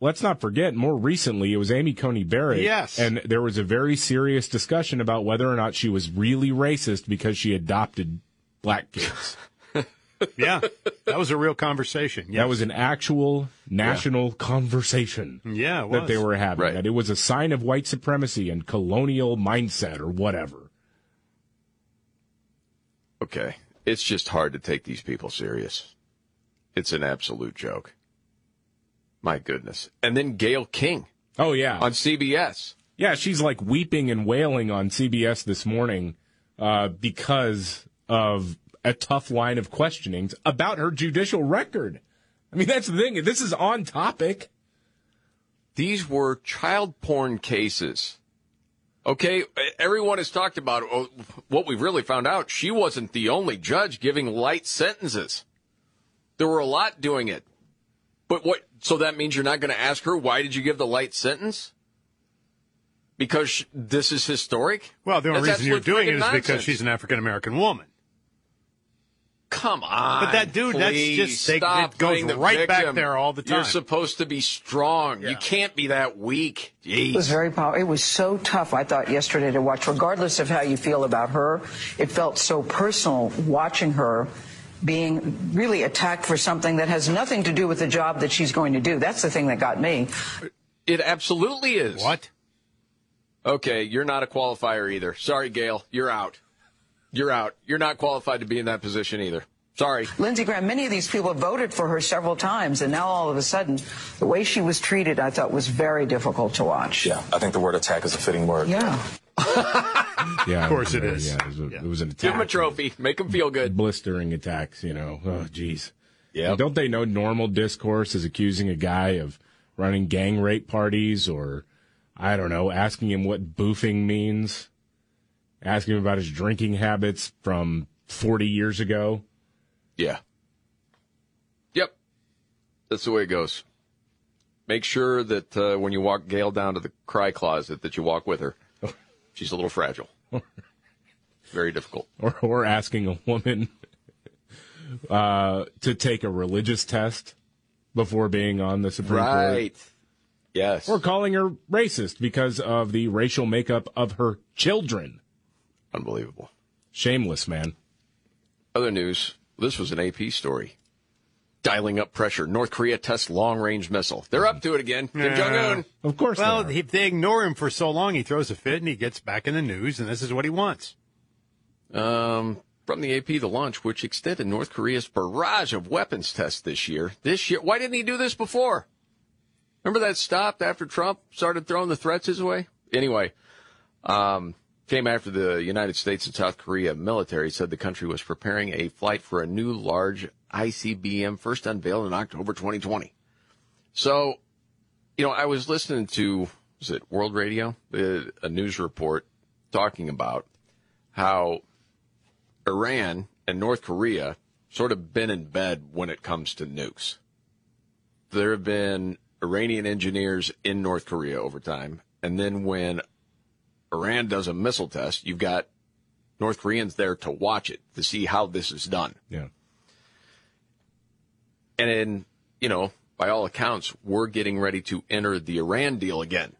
let's not forget, more recently, it was Amy Coney Barrett. Yes. And there was a very serious discussion about whether or not she was really racist because she adopted black kids. (laughs) Yeah, that was a real conversation. That was an actual national conversation. Yeah, it that they were having. That it was a sign of white supremacy and colonial mindset or whatever. Okay. It's just hard to take these people serious. It's an absolute joke. My goodness. And then Gayle King. Oh, yeah. On CBS. Yeah, she's like weeping and wailing on CBS this morning uh, because of a tough line of questionings about her judicial record. I mean, that's the thing. This is on topic. These were child porn cases. Okay, everyone has talked about oh, what we've really found out. She wasn't the only judge giving light sentences. There were a lot doing it. But what, so that means you're not going to ask her, why did you give the light sentence? Because this is historic? Well, the only That's reason you're doing it is friggin' because she's an African American woman. Come on. But that dude, that's please, just- they- stop it goes playing the right back there all the time. You're supposed to be strong. You can't be that weak. Jeez. It was very powerful. It was so tough, I thought, yesterday to watch. Regardless of how you feel about her, it felt so personal watching her being really attacked for something that has nothing to do with the job that she's going to do. That's the thing that got me. It absolutely is. What? Okay, you're not a qualifier either. Sorry, Gayle. You're out. You're out. You're not qualified to be in that position either. Sorry. Lindsey Graham, many of these people voted for her several times, and now all of a sudden, the way she was treated, I thought was very difficult to watch. Yeah, I think the word attack is a fitting word. Yeah. (laughs) Yeah, Of course it it was, is. Yeah, it was, a, it was an Give him a trophy. Make him feel good. Blistering attacks, you know. Oh, jeez. Yeah. Don't they know normal discourse is accusing a guy of running gang rape parties or, I don't know, asking him what boofing means, asking him about his drinking habits from 40 years ago? Yeah. Yep. That's the way it goes. Make sure that uh, when you walk Gayle down to the cry closet, that you walk with her. (laughs) She's a little fragile. (laughs) Very difficult. Or, or asking a woman (laughs) uh, to take a religious test before being on the Supreme Court. Right. Yes. Or calling her racist because of the racial makeup of her children. Unbelievable. Shameless, man. Other news. This was an AP story. Dialing up pressure. North Korea tests long range missile. They're up to it again. Kim Jong Un. Of course. Well, if they ignore him for so long, he throws a fit and he gets back in the news, and this is what he wants. Um, from the AP, the launch, which extended North Korea's barrage of weapons tests this year. This year, why didn't he do this before? Remember that stopped after Trump started throwing the threats his way? Anyway, um, came after the United States and South Korea military said the country was preparing a flight for a new large ICBM first unveiled in October 2020. So, you know, I was listening to, was it World Radio? A news report talking about how Iran and North Korea sort of been in bed when it comes to nukes. There have been Iranian engineers in North Korea over time. And then when Iran does a missile test, you've got North Koreans there to watch it, to see how this is done. Yeah. And in, you know, by all accounts, we're getting ready to enter the Iran deal again.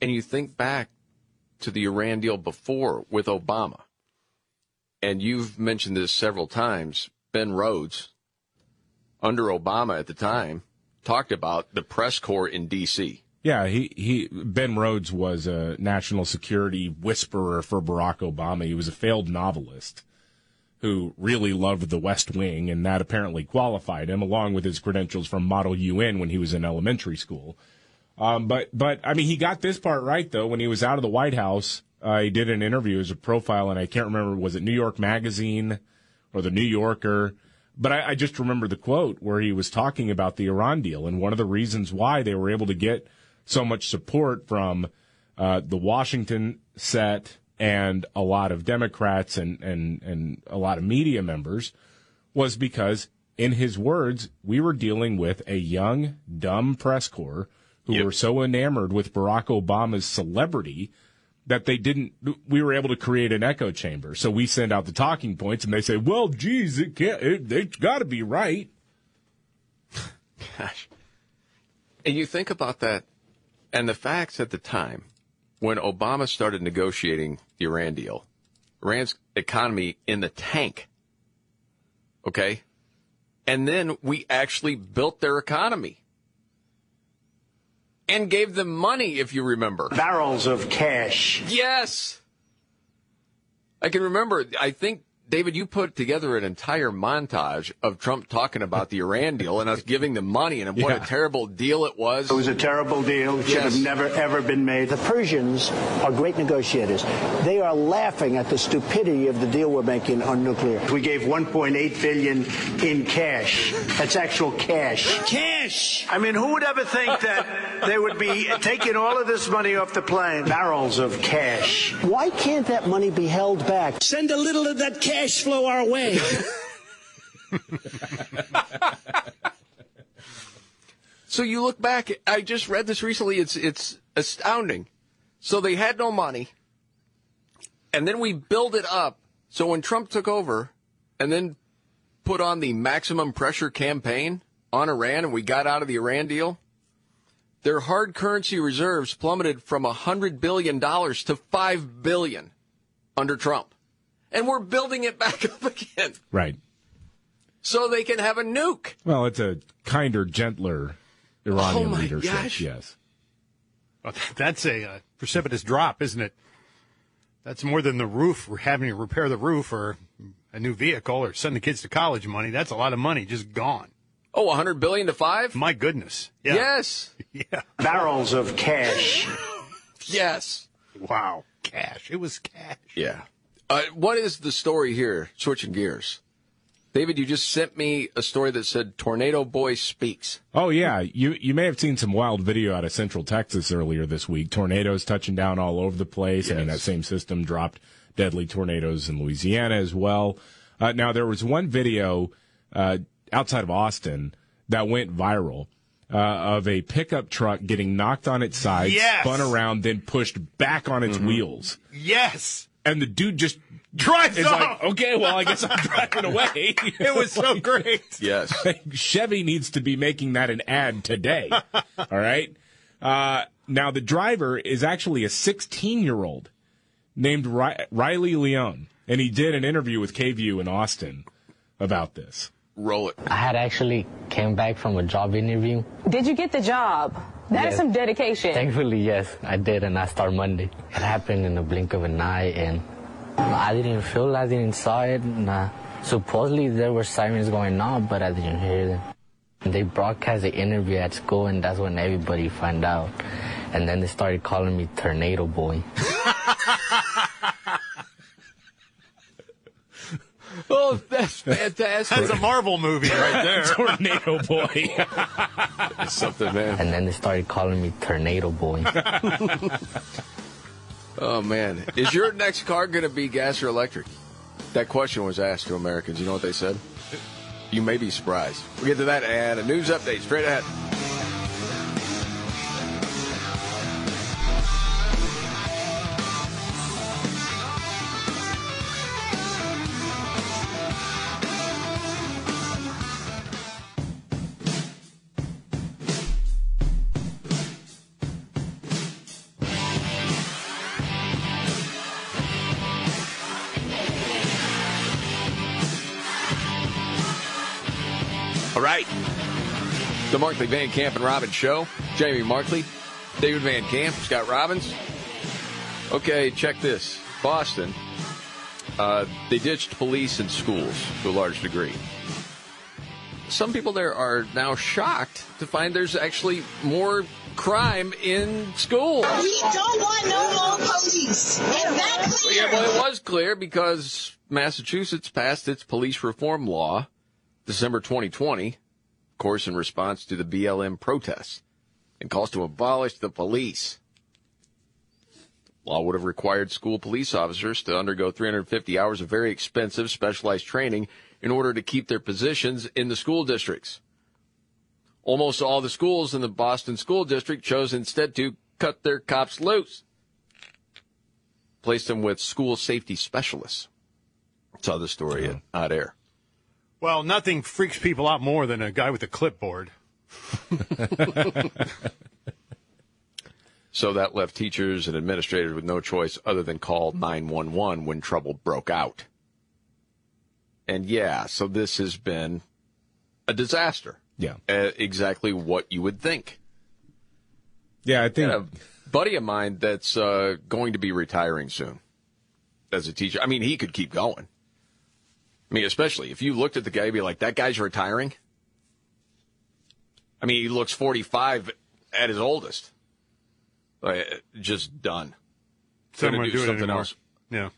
And you think back to the Iran deal before with Obama, and you've mentioned this several times. Ben Rhodes, under Obama at the time, talked about the press corps in D.C. Yeah, he, he Ben Rhodes was a national security whisperer for Barack Obama. He was a failed novelist who really loved the West Wing, and that apparently qualified him, along with his credentials from Model UN when he was in elementary school. Um, but but I mean, he got this part right though. When he was out of the White House, uh, he did an interview as a profile, and I can't remember was it New York Magazine or the New Yorker. But I, I just remember the quote where he was talking about the Iran deal, and one of the reasons why they were able to get so much support from uh, the Washington set and a lot of Democrats and, and, and a lot of media members was because, in his words, we were dealing with a young, dumb press corps who Yep. were so enamored with Barack Obama's celebrity that they didn't, we were able to create an echo chamber. So we send out the talking points and they say, well, geez, it can't, it, it's got to be right. (laughs) Gosh. And you think about that and the facts at the time when Obama started negotiating the Iran deal, Iran's economy in the tank. Okay? And then we actually built their economy and gave them money, if you remember. Barrels of cash. Yes. I can remember, I think, David, you put together an entire montage of Trump talking about the Iran deal and us giving them money and what a terrible deal it was. It was a terrible deal. It should Yes. have never, ever been made. The Persians are great negotiators. They are laughing at the stupidity of the deal we're making on nuclear. We gave 1.8 billion in cash. That's actual cash. Cash. I mean, who would ever think that they would be taking all of this money off the plane? Barrels of cash. Why can't that money be held back? Send a little of that cash flow our way. (laughs) So you look back, I just read this recently, it's it's astounding. So they had no money. And then we build it up. So when Trump took over and then put on the maximum pressure campaign on Iran and we got out of the Iran deal, their hard currency reserves plummeted from $100 billion to 5 billion under Trump. And we're building it back (laughs) up again Right. so they can have a nuke. Well, it's a kinder, gentler Iranian Oh, my leadership. gosh. Yes. Well, that's a uh, precipitous drop, isn't it? That's more than the roof. We're having to repair the roof or a new vehicle or send the kids to college money. That's a lot of money just gone. Oh, 100 billion to five? My goodness. Yeah. Yes. (laughs) Yeah. Barrels of cash. (laughs) Yes. Wow. Cash. It was cash. Yeah. Uh, what is the story here? Switching gears. David, you just sent me a story that said Tornado Boy speaks. Oh yeah, you you may have seen some wild video out of Central Texas earlier this week. Tornadoes touching down all over the place. I mean, that same system dropped deadly tornadoes in Louisiana as well. Uh, now there was one video uh, outside of Austin that went viral. Uh, of a pickup truck getting knocked on its side, Yes! spun around, then pushed back on its wheels. Yes. And the dude just Drives is off. like, okay, well, I guess I'm (laughs) driving away. (laughs) It was so (laughs) great. Yes. Chevy needs to be making that an ad today. All right. Uh, now the driver is actually a 16 year old named Riley Leone, and he did an interview with KVU in Austin about this. Roll it. I had actually came back from a job interview. Did you get the job? That is Yes. some dedication. Thankfully, yes, I did, and I start Monday. It happened in the blink of an eye, and I didn't feel, I didn't saw it. And, uh, supposedly there were sirens going on, but I didn't hear them. And they broadcast the interview at school, and that's when everybody found out. And then they started calling me Tornado Boy. (laughs) Oh, that's fantastic. That's a Marvel movie right there. (laughs) Tornado Boy. (laughs) That's something, man. And then they started calling me Tornado Boy. (laughs) Oh, man. Is your next car going to be gas or electric? That question was asked to Americans. You know what they said? You may be surprised. We'll get to that and a news update straight ahead. Markley Van Camp and Robbins Show. Jamie Markley, David Van Camp, Scott Robbins. Okay, check this. Boston, uh, they ditched police in schools to a large degree. Some people there are now shocked to find there's actually more crime in schools. We don't want no more police. Is that clear? Yeah, well, it was clear because Massachusetts passed its police reform law December 2020, of course, in response to the BLM protests and calls to abolish the police. Law would have required school police officers to undergo 350 hours of very expensive specialized training in order to keep their positions in the school districts. Almost all the schools in the Boston School District chose instead to cut their cops loose, placed them with school safety specialists. Saw the story at Hot mm-hmm. Air. Well, nothing freaks people out more than a guy with a clipboard. (laughs) So that left teachers and administrators with no choice other than call 911 when trouble broke out. And yeah, so this has been a disaster. Yeah. Uh, exactly what you would think. Yeah, I think. a buddy of mine that's uh, going to be retiring soon as a teacher. I mean, he could keep going. I mean, especially if you looked at the guy, you'd be like, that guy's retiring. I mean, he looks 45 at his oldest. Like, just done. Someone Gonna do it something anymore. else. Yeah.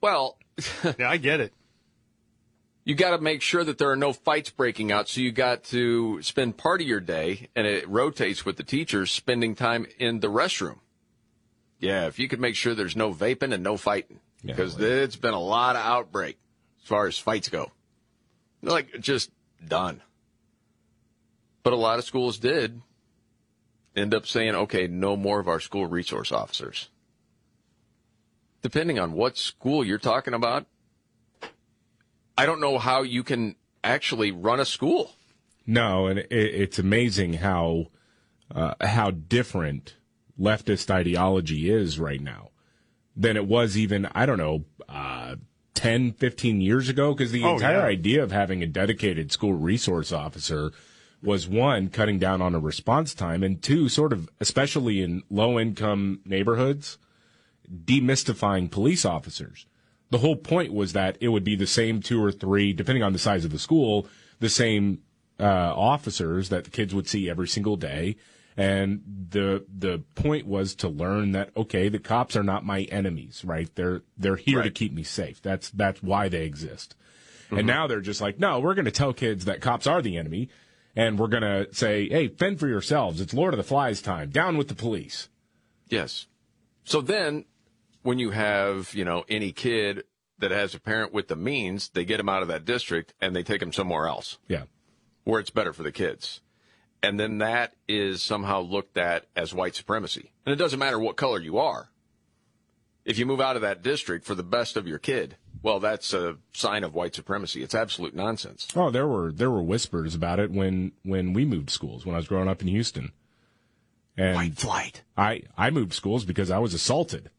Well, (laughs) yeah, I get it. You got to make sure that there are no fights breaking out. So you got to spend part of your day, and it rotates with the teachers, spending time in the restroom. Yeah, if you could make sure there's no vaping and no fighting, because it's been a lot of outbreak as far as fights go. Like just done. But a lot of schools did end up saying, okay, no more of our school resource officers. Depending on what school you're talking about, I don't know how you can actually run a school. No, and it, it's amazing how uh, how different leftist ideology is right now than it was even I don't know uh, 10, 15 years ago. Because the Oh, entire yeah. idea of having a dedicated school resource officer was one cutting down on a response time, and two, sort of especially in low income neighborhoods, demystifying police officers. The whole point was that it would be the same two or three, depending on the size of the school, the same uh, officers that the kids would see every single day. And the the point was to learn that okay, the cops are not my enemies, right? They're they're here to keep me safe. That's that's why they exist. And mm-hmm. now they're just like, no, we're going to tell kids that cops are the enemy, and we're going to say, hey, fend for yourselves. It's Lord of the Flies time. Down with the police. Yes. So then, when you have, you know, any kid that has a parent with the means, they get them out of that district and they take them somewhere else Yeah. where it's better for the kids. And then that is somehow looked at as white supremacy. And it doesn't matter what color you are. If you move out of that district for the best of your kid, well, that's a sign of white supremacy. It's absolute nonsense. Oh, there were there were whispers about it when when we moved schools when I was growing up in Houston. And White flight. I I moved schools because I was assaulted.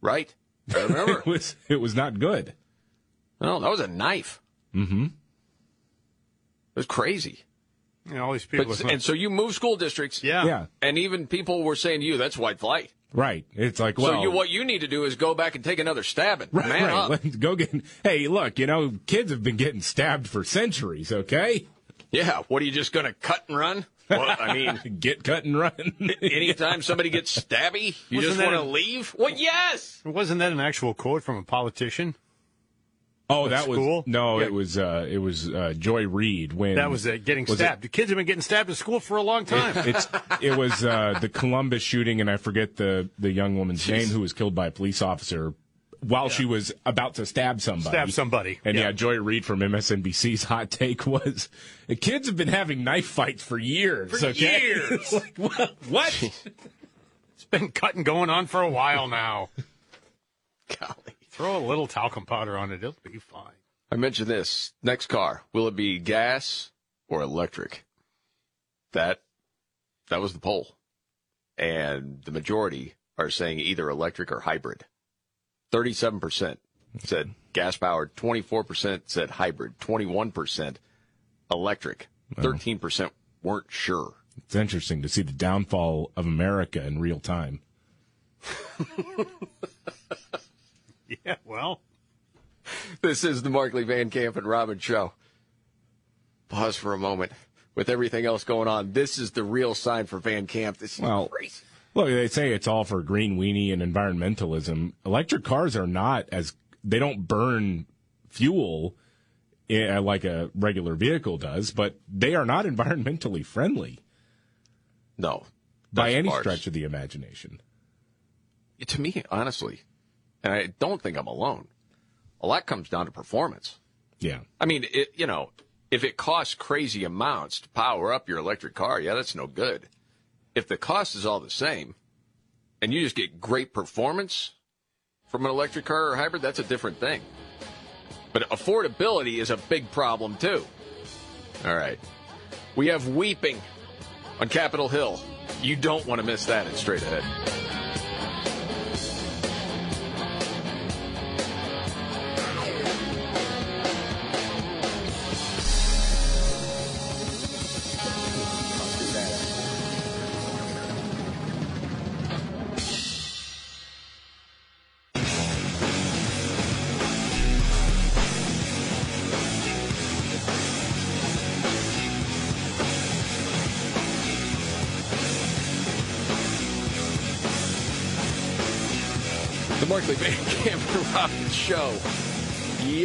Right? (laughs) I remember. it was it was not good. No, that was a knife. Mm-hmm. It was crazy. You know, all these people. But, and so you move school districts. Yeah. Yeah. And even people were saying to you, that's white flight. Right. It's like well, so you, what you need to do is go back and take another stab at (laughs) right, man right. up. Let's go get. Hey, look, you know, kids have been getting stabbed for centuries. Okay. Yeah. What are you just going to cut and run? Well, I mean, (laughs) get cut and run. anytime somebody gets (laughs) stabby, you Wasn't just want to leave. Well, yes. Wasn't that an actual quote from a politician? Oh, At that school? was no. Yeah. It was uh, it was uh, Joy Reid when That was uh, getting was it- stabbed. The kids have been getting stabbed at school for a long time. it's it was uh, the Columbus shooting, and I forget the the young woman's name who was killed by a police officer while she was about to stab somebody. Stab somebody. And yeah. Yeah. Joy Reid from MSNBC's hot take was the kids have been having knife fights for years. For okay? years. (laughs) like, what? what? (laughs) It's been cutting going on for a while now. (laughs) Golly. Throw a little talcum powder on it; it'll be fine. I mentioned this. Next car, will it be gas or electric? That that was the poll. And the majority are saying either electric or hybrid. 37% said gas powered, 24% said hybrid, 21% electric. 13% weren't sure. It's interesting to see the downfall of America in real time. (laughs) (laughs) Yeah, well. This is the Markley Van Camp and Robbins show. Pause for a moment. With everything else going on, this is the real sign for Van Camp. This is great. Well, crazy. Look, they say it's all for green weenie and environmentalism. Electric cars are not as they don't burn fuel eh, like a regular vehicle does, but they are not (laughs) environmentally friendly No. by any stretch of the imagination. To me, honestly, and I don't think I'm alone, a lot comes down to performance. Yeah. I mean, it, you know, if it costs crazy amounts to power up your electric car, yeah, that's no good. If the cost is all the same and you just get great performance from an electric car or hybrid, that's a different thing. But affordability is a big problem too. All right. We have weeping on Capitol Hill. You don't want to miss that. It's straight ahead.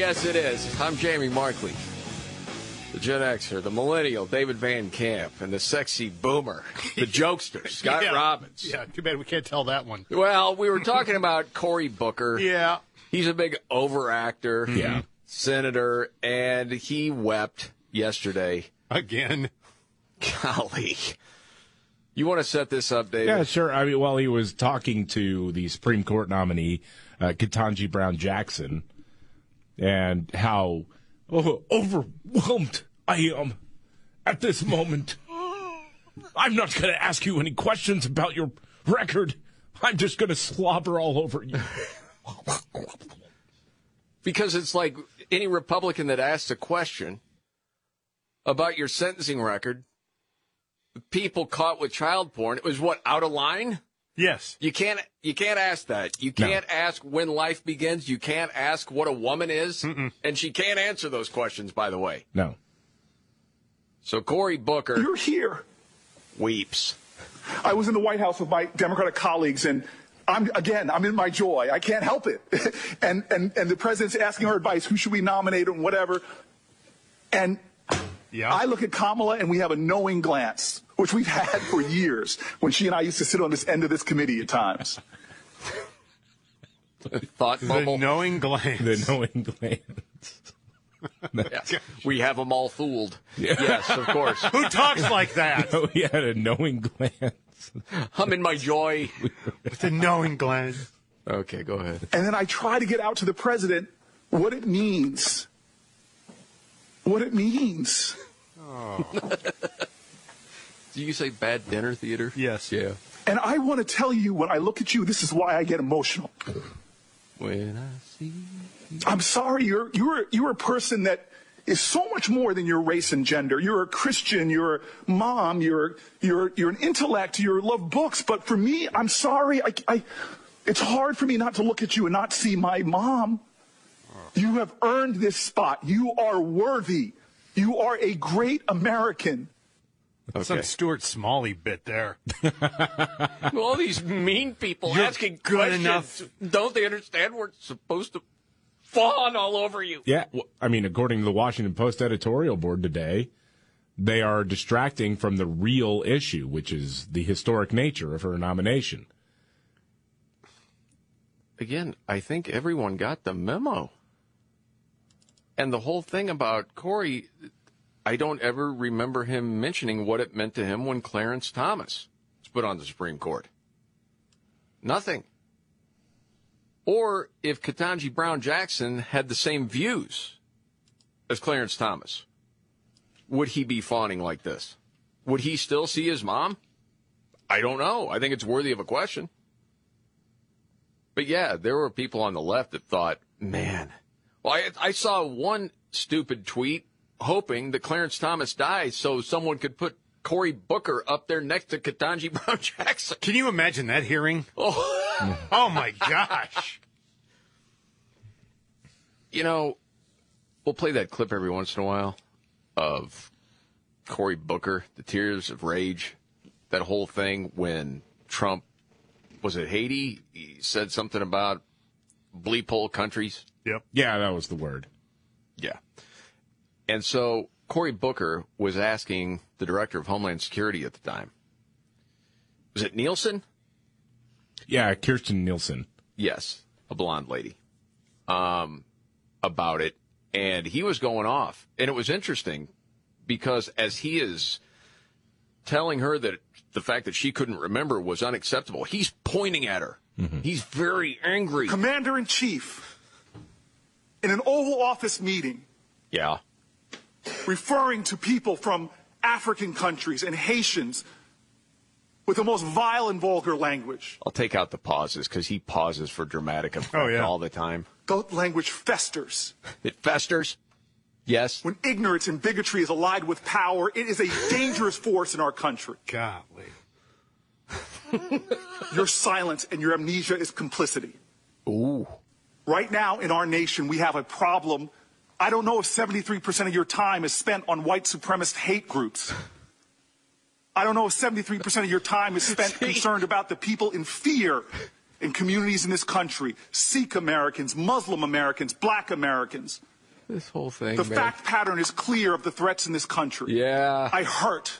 Yes, it is. I'm Jamie Markley. The Gen Xer, the Millennial, David Van Camp, and the sexy boomer, the (laughs) jokester, Scott Yeah. Robbins. Yeah, too bad we can't tell that one. Well, we were talking about Cory Booker. Yeah. He's a big overactor. Yeah. Senator, and he wept yesterday. Again. Golly. You want to set this up, David? Yeah, sure. I mean, while he was talking to the Supreme Court nominee, uh, Ketanji Brown Jackson, and how overwhelmed I am at this moment. I'm not going to ask you any questions about your record. I'm just going to slobber all over you. Because it's like any Republican that asks a question about your sentencing record, people caught with child porn, it was what, out of line? Yes. You can't you can't ask that. You can't ask when life begins. You can't ask what a woman is. And she can't answer those questions, by the way. No. So Cory Booker You're here. weeps. I was in the White House with my Democratic colleagues, and I'm again, I'm in my joy. I can't help it. (laughs) and and and the president's asking her advice: who should we nominate and whatever. And I look at Kamala, and we have a knowing glance, which we've had for years. When she and I used to sit on this end of this committee at times. Thought bubble. The knowing glance. The knowing glance. (laughs) Yeah. We have them all fooled. Yes, of course. Who talks like that? (laughs) Oh, he had a knowing glance. I'm in my joy. With the knowing glance. Okay, go ahead. And then I try to get out to the president what it means. What it means. Do you say bad dinner theater? Yes. Yeah. And I want to tell you, when I look at you, this is why I get emotional. When I see you. I'm sorry, you're you're you're a person that is so much more than your race and gender. You're a Christian, you're a mom, you're you're you're an intellect, you love books. But for me, I'm sorry, I, I it's hard for me not to look at you and not see my mom. You have earned this spot. You are worthy. You are a great American. Some Stuart Smalley bit there. (laughs) all these mean people You're asking good questions. enough. Don't they understand we're supposed to fawn all over you? Yeah, well, I mean, according to the Washington Post editorial board today, they are distracting from the real issue, which is the historic nature of her nomination. Again, I think everyone got the memo. And the whole thing about Cory, I don't ever remember him mentioning what it meant to him when Clarence Thomas was put on the Supreme Court. Nothing. Or if Ketanji Brown Jackson had the same views as Clarence Thomas, would he be fawning like this? Would he still see his mom? I don't know. I think it's worthy of a question. But yeah, there were people on the left that thought, man, well, I, I saw one stupid tweet hoping that Clarence Thomas dies so someone could put Cory Booker up there next to Ketanji (laughs) Brown Jackson. Can you imagine that hearing? Oh, (laughs) oh my gosh. You know, we'll play that clip every once in a while of Cory Booker, the tears of rage, that whole thing when Trump was it Haiti? He said something about bleep hole countries. Yep. Yeah, that was the word. Yeah. And so Cory Booker was asking the director of Homeland Security at the time. Was it Nielsen? Yeah, Kirstjen Nielsen. Yes, a blonde lady. Um, about it, and he was going off, and it was interesting because as he is telling her that the fact that she couldn't remember was unacceptable, he's pointing at her. He's very angry. Commander in Chief, in an Oval Office meeting, Yeah. referring to people from African countries and Haitians with the most vile and vulgar language. I'll take out the pauses because he pauses for dramatic effect Oh, yeah. all the time. The language festers. (laughs) It festers. Yes. When ignorance and bigotry is allied with power, it is a dangerous force in our country. Golly. Your silence and your amnesia is complicity. Ooh. Right now in our nation, we have a problem. I don't know if 73% of your time is spent on white supremacist hate groups. I don't know if 73% of your time is spent (laughs) concerned about the people in fear in communities in this country Sikh Americans, Muslim Americans, black Americans. This whole thing. The man. fact pattern is clear of the threats in this country. Yeah. I hurt.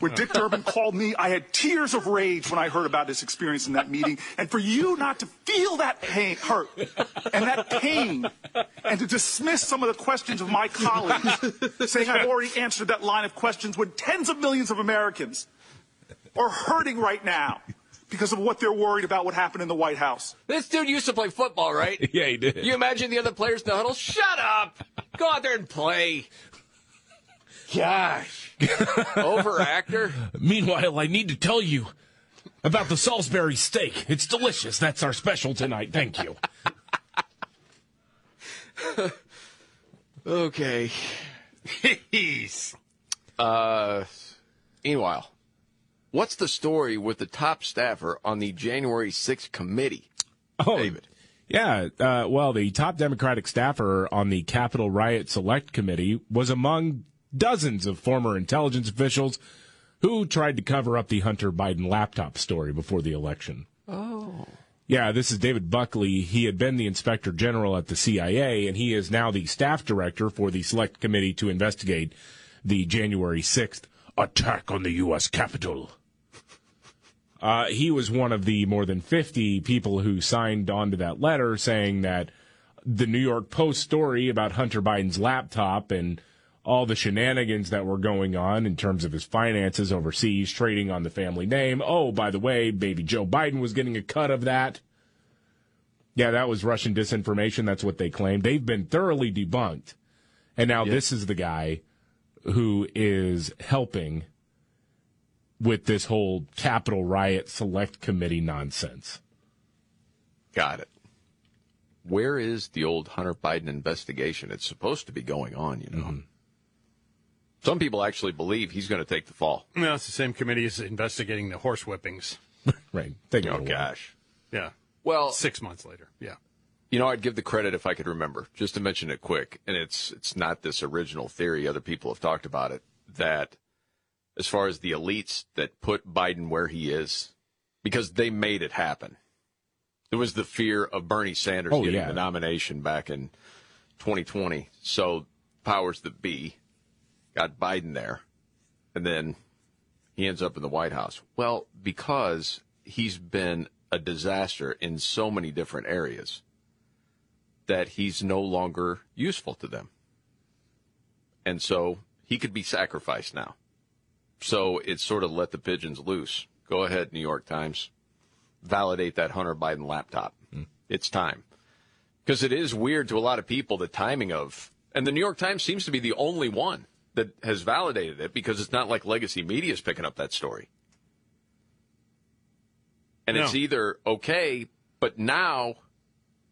When Dick Durbin (laughs) called me, I had tears of rage when I heard about his experience in that meeting. And for you not to feel that pain, hurt, and that pain, and to dismiss some of the questions of my colleagues, saying I've already answered that line of questions when tens of millions of Americans are hurting right now because of what they're worried about what happened in the White House. This dude used to play football, right? (laughs) yeah, he did. You imagine the other players in the huddle? Shut up! Go out there and play. Gosh. (laughs) Overactor? Meanwhile, I need to tell you about the Salisbury steak. It's delicious. That's our special tonight. Thank you. (laughs) Okay. Jeez. Uh, meanwhile, what's the story with the top staffer on the January 6th committee? Oh, David. Yeah, uh, well, the top Democratic staffer on the Capitol Riot Select Committee was among dozens of former intelligence officials who tried to cover up the Hunter Biden laptop story before the election. Oh. Yeah, this is David Buckley. He had been the inspector general at the CIA, and he is now the staff director for the Select Committee to investigate the January 6th attack on the U.S. Capitol. Uh, he was one of the more than 50 people who signed on to that letter saying that the New York Post story about Hunter Biden's laptop and all the shenanigans that were going on in terms of his finances overseas, trading on the family name. Oh, by the way, baby Joe Biden was getting a cut of that. Yeah, that was Russian disinformation. That's what they claimed. They've been thoroughly debunked. And now this is the guy who is helping with this whole Capitol Riot Select Committee nonsense. Got it. Where is the old Hunter Biden investigation? It's supposed to be going on, you know. Mm-hmm. Some people actually believe he's going to take the fall. No, it's the same committee as investigating the horse whippings. (laughs) right. oh, gosh. Yeah. Well, six months later. Yeah. You know, I'd give the credit if I could remember, just to mention it quick, and it's it's not this original theory. Other people have talked about it. That as far as the elites that put Biden where he is, because they made it happen. It was the fear of Bernie Sanders Oh, getting yeah. the nomination back in 2020. So powers that be got Biden there, and then he ends up in the White House. Well, because he's been a disaster in so many different areas that he's no longer useful to them. And so he could be sacrificed now. So it's sort of let the pigeons loose. Go ahead, New York Times. Validate that Hunter Biden laptop. Hmm. It's time. Because it is weird to a lot of people the timing of, and the New York Times seems to be the only one that has validated it because it's not like legacy media is picking up that story. And it's either okay, but now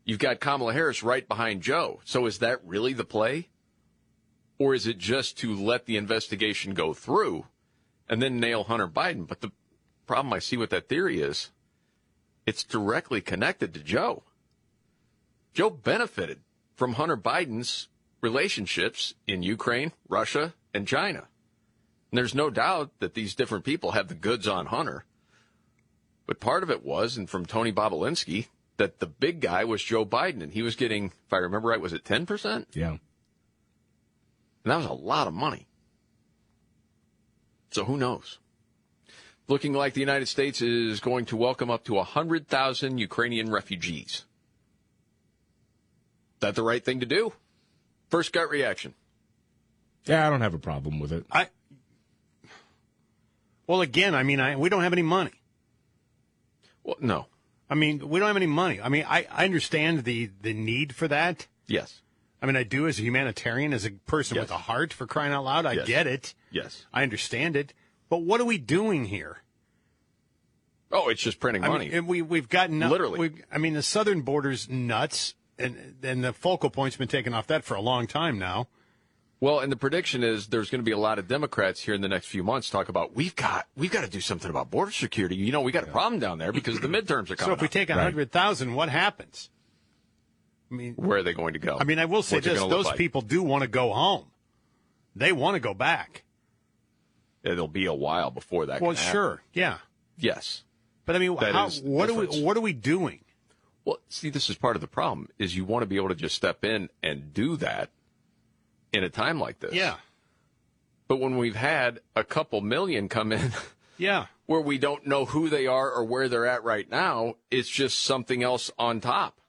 you've got Kamala Harris right behind Joe. So is that really the play? Or is it just to let the investigation go through and then nail Hunter Biden? But the problem I see with that theory is it's directly connected to Joe. Joe benefited from Hunter Biden's relationships in Ukraine, Russia, and China. And there's no doubt that these different people have the goods on Hunter. But part of it was, and from Tony Bobulinski, that the big guy was Joe Biden, and he was getting, if I remember right, was it 10%? Yeah. And that was a lot of money. So who knows? Looking like the United States is going to welcome up to 100,000 Ukrainian refugees. That the right thing to do? First gut reaction. Yeah, I don't have a problem with it. I well, again, I mean, I, we don't have any money. Well, no. I mean, we don't have any money. I mean, I, I understand the, the need for that. Yes. I mean, I do as a humanitarian, as a person Yes. with a heart for crying out loud. I Yes. get it. Yes. I understand it. But what are we doing here? Oh, it's just printing I money. mean, we we've gotten Literally. We, I mean, the southern border's nuts, and and the focal point's been taken off that for a long time now. Well, and the prediction is there's going to be a lot of Democrats here in the next few months talk about we've got we've got to do something about border security. You know, we got a problem down there because the midterms are coming. So if we up. take a hundred thousand, what happens? I mean, where are they going to go? I mean, I will say What's this: those like? people do want to go home. They want to go back. It'll be a while before that. well, can sure, yeah. Yes. But I mean, That how, is what are we what are we doing? Well, see, this is part of the problem: is you want to be able to just step in and do that in a time like this. Yeah, But when we've had a couple million come in (laughs) yeah. where we don't know who they are or where they're at right now, it's just something else on top.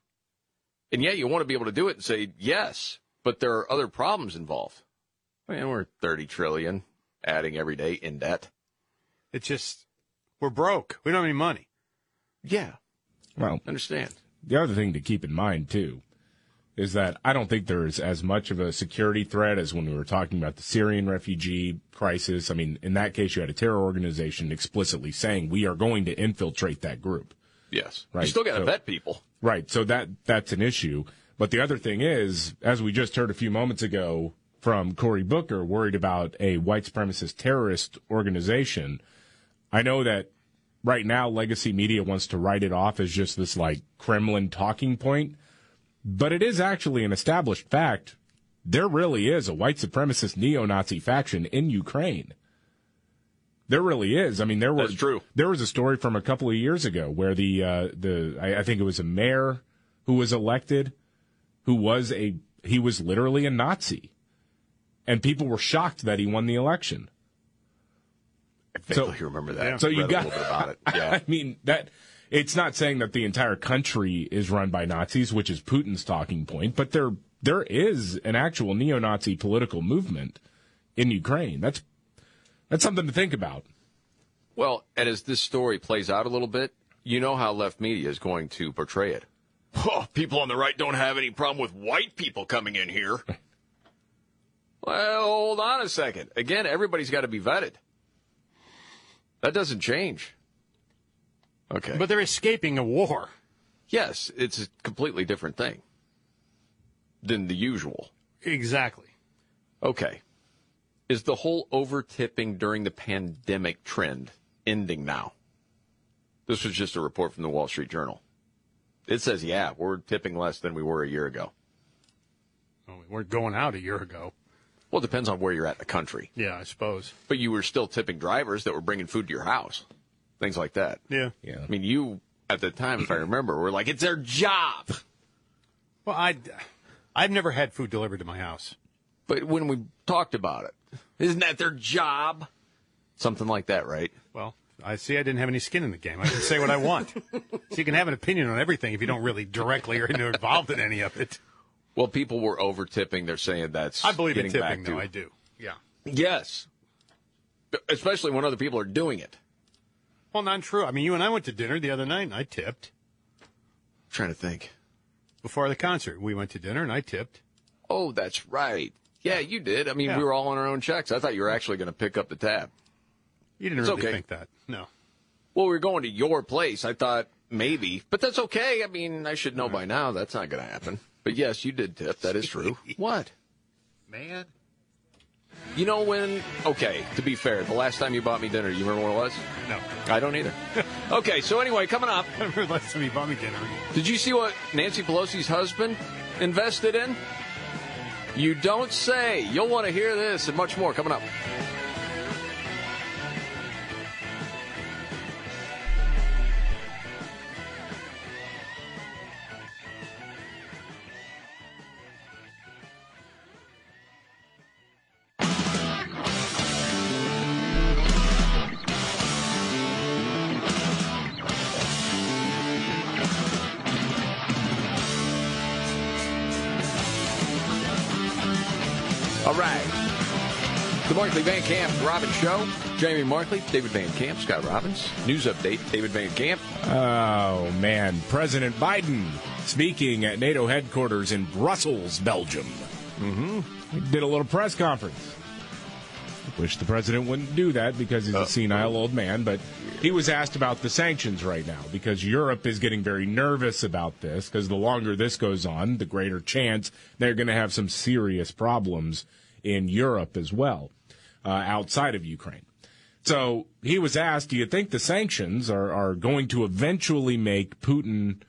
And yet you want to be able to do it and say yes, but there are other problems involved. I mean, we're 30 trillion adding every day in debt. It's just we're broke. We don't have any money. Yeah, Well, understand. The other thing to keep in mind too is that I don't think there's as much of a security threat as when we were talking about the Syrian refugee crisis. I mean, in that case, you had a terror organization explicitly saying we are going to infiltrate that group. Yes. Right. You still got to So- vet people. Right. So that that's an issue. But the other thing is, as we just heard a few moments ago from Cory Booker, worried about a white supremacist terrorist organization. I know that right now legacy media wants to write it off as just this like Kremlin talking point, but it is actually an established fact. There really is a white supremacist neo-Nazi faction in Ukraine. There really is. I mean, there was true. There was a story from a couple of years ago where the uh, the I, I think it was a mayor who was elected, who was a he was literally a Nazi, and people were shocked that he won the election. I vaguely remember that. So you Read got a little bit about it. (laughs) Yeah. I mean that it's not saying that the entire country is run by Nazis, which is Putin's talking point, but there there is an actual neo-Nazi political movement in Ukraine. That's that's something to think about. Well, and as this story plays out a little bit, you know how left media is going to portray it. (laughs) Oh, people on the right don't have any problem with white people coming in here. (laughs) well, hold on a second. Again, everybody's got to be vetted. That doesn't change. Okay. But they're escaping a war. yes, it's a completely different thing than the usual. Exactly. Okay. Is the whole over tipping during the pandemic trend ending now? This was just a report from the Wall Street Journal. It says, yeah, we're tipping less than we were a year ago. Oh, we weren't going out a year ago. Well, it depends on where you're at in the country. Yeah, I suppose. But you were still tipping drivers that were bringing food to your house, things like that. Yeah. Yeah. I mean, you, at the time, if I (clears throat) remember, were like, it's their job. Well, I I've never had food delivered to my house. But when we talked about it, isn't that their job? Something like that, right? Well, I see. I didn't have any skin in the game. I can say what I want. (laughs) so you can have an opinion on everything if you don't really directly or involved in any of it. Well, people were over tipping. They're saying that's I believe in tipping, though. to- I do. Yeah. Yes. Especially when other people are doing it. Well, not true. I mean, you and I went to dinner the other night, and I tipped. trying to think. Before the concert, we went to dinner, and I tipped. Oh, that's right. Yeah, you did. I mean, Yeah. we were all on our own checks. I thought you were actually going to pick up the tab. You didn't It's really okay. think that. No. Well, we were going to your place. I thought maybe, but that's okay. I mean, I should know by now that's not going to happen. But yes, you did tip. That is true. (laughs) what? Man. You know when? Okay, to be fair, the last time you bought me dinner, you remember what it was? No. I don't either. (laughs) okay, so anyway, coming up. I remember the last time you bought me dinner. Did you see what Nancy Pelosi's husband invested in? You don't say. You'll want to hear this and much more coming up. Van Camp Robbins Show. Jamie Markley, David Van Camp, Scott Robbins. News update, David Van Camp. Oh, man. President Biden speaking at NATO headquarters in Brussels, Belgium. Mm-hmm. He did a little press conference. Wish the president wouldn't do that because he's a senile old man, but he was asked about the sanctions right now because Europe is getting very nervous about this because the longer this goes on, the greater chance they're going to have some serious problems in Europe as well, uh, outside of Ukraine. So he was asked, do you think the sanctions are, are going to eventually make Putin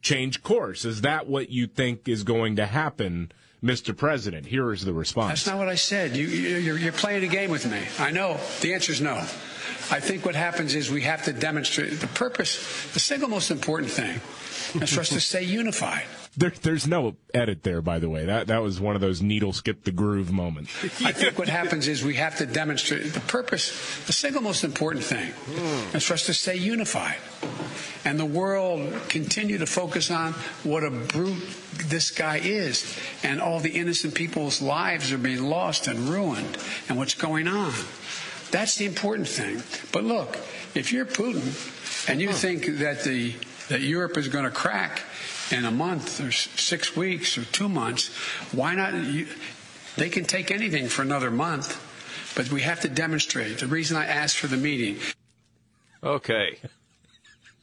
change course? Is that what you think is going to happen, Mr. President? Here is the response. That's not what I said. You, you, you're, you're playing a game with me. I know. The answer is no. I think what happens is we have to demonstrate the purpose, the single most important thing is for us to stay unified. There, there's no edit there, by the way. That that was one of those needle skip the groove moments. I think what happens is we have to demonstrate the purpose, the single most important thing hmm. is for us to stay unified. And the world continue to focus on what a brute this guy is. And all the innocent people's lives are being lost and ruined and what's going on. That's the important thing. But look, if you're Putin and you think that the that Europe is going to crack in a month or six weeks or two months, why not? You, they can take anything for another month, but we have to demonstrate. The reason I asked for the meeting. Okay.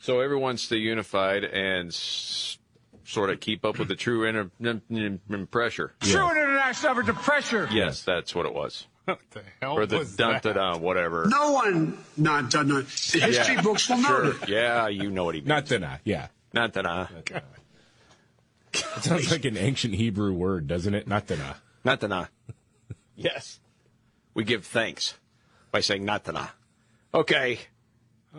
So everyone's stay unified and s- sort of keep up with the true inter- n- n- n- pressure. True international effort to pressure. Yes, that's what it was. What the hell or the was dun that? dun dun, whatever. No one not done it. The history Yeah, books will know sure. it. Yeah, you know what he means. Not that, yeah. Not that. It sounds like an ancient Hebrew word, doesn't it? Not that. Natana. (laughs) yes. We give thanks by saying Natana. Okay.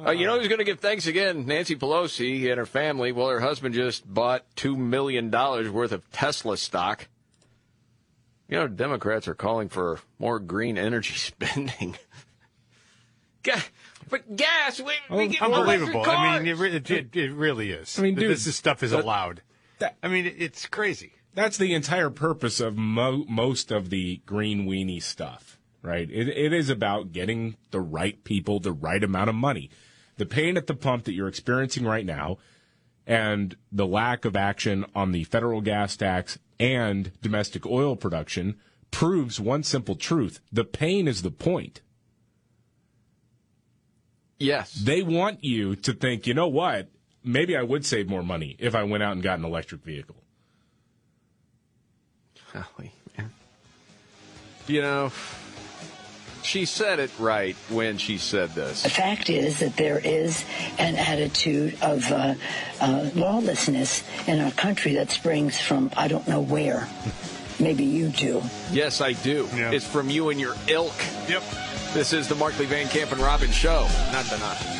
Uh, you know who's going to give thanks again? Nancy Pelosi and her family. Well, her husband just bought $2 million worth of Tesla stock. You know, Democrats are calling for more green energy (laughs) spending. Ga- but gas, we, we get more Unbelievable. I mean, it, re- it, it, it really is. I mean, dude, this stuff is that- I mean, it's crazy. That's the entire purpose of mo- most of the green weenie stuff, right? It, it is about getting the right people the right amount of money. The pain at the pump that you're experiencing right now and the lack of action on the federal gas tax and domestic oil production proves one simple truth. The pain is the point. Yes. They want you to think, you know what? Maybe I would save more money if I went out and got an electric vehicle. Golly, man. You know, she said it right when she said this. The fact is that there is an attitude of uh, uh, lawlessness in our country that springs from I don't know where. (laughs) Maybe you do. Yes, I do. It's from you and your ilk. Yep. This is the Markley Van Camp and Robbins show. Not the not.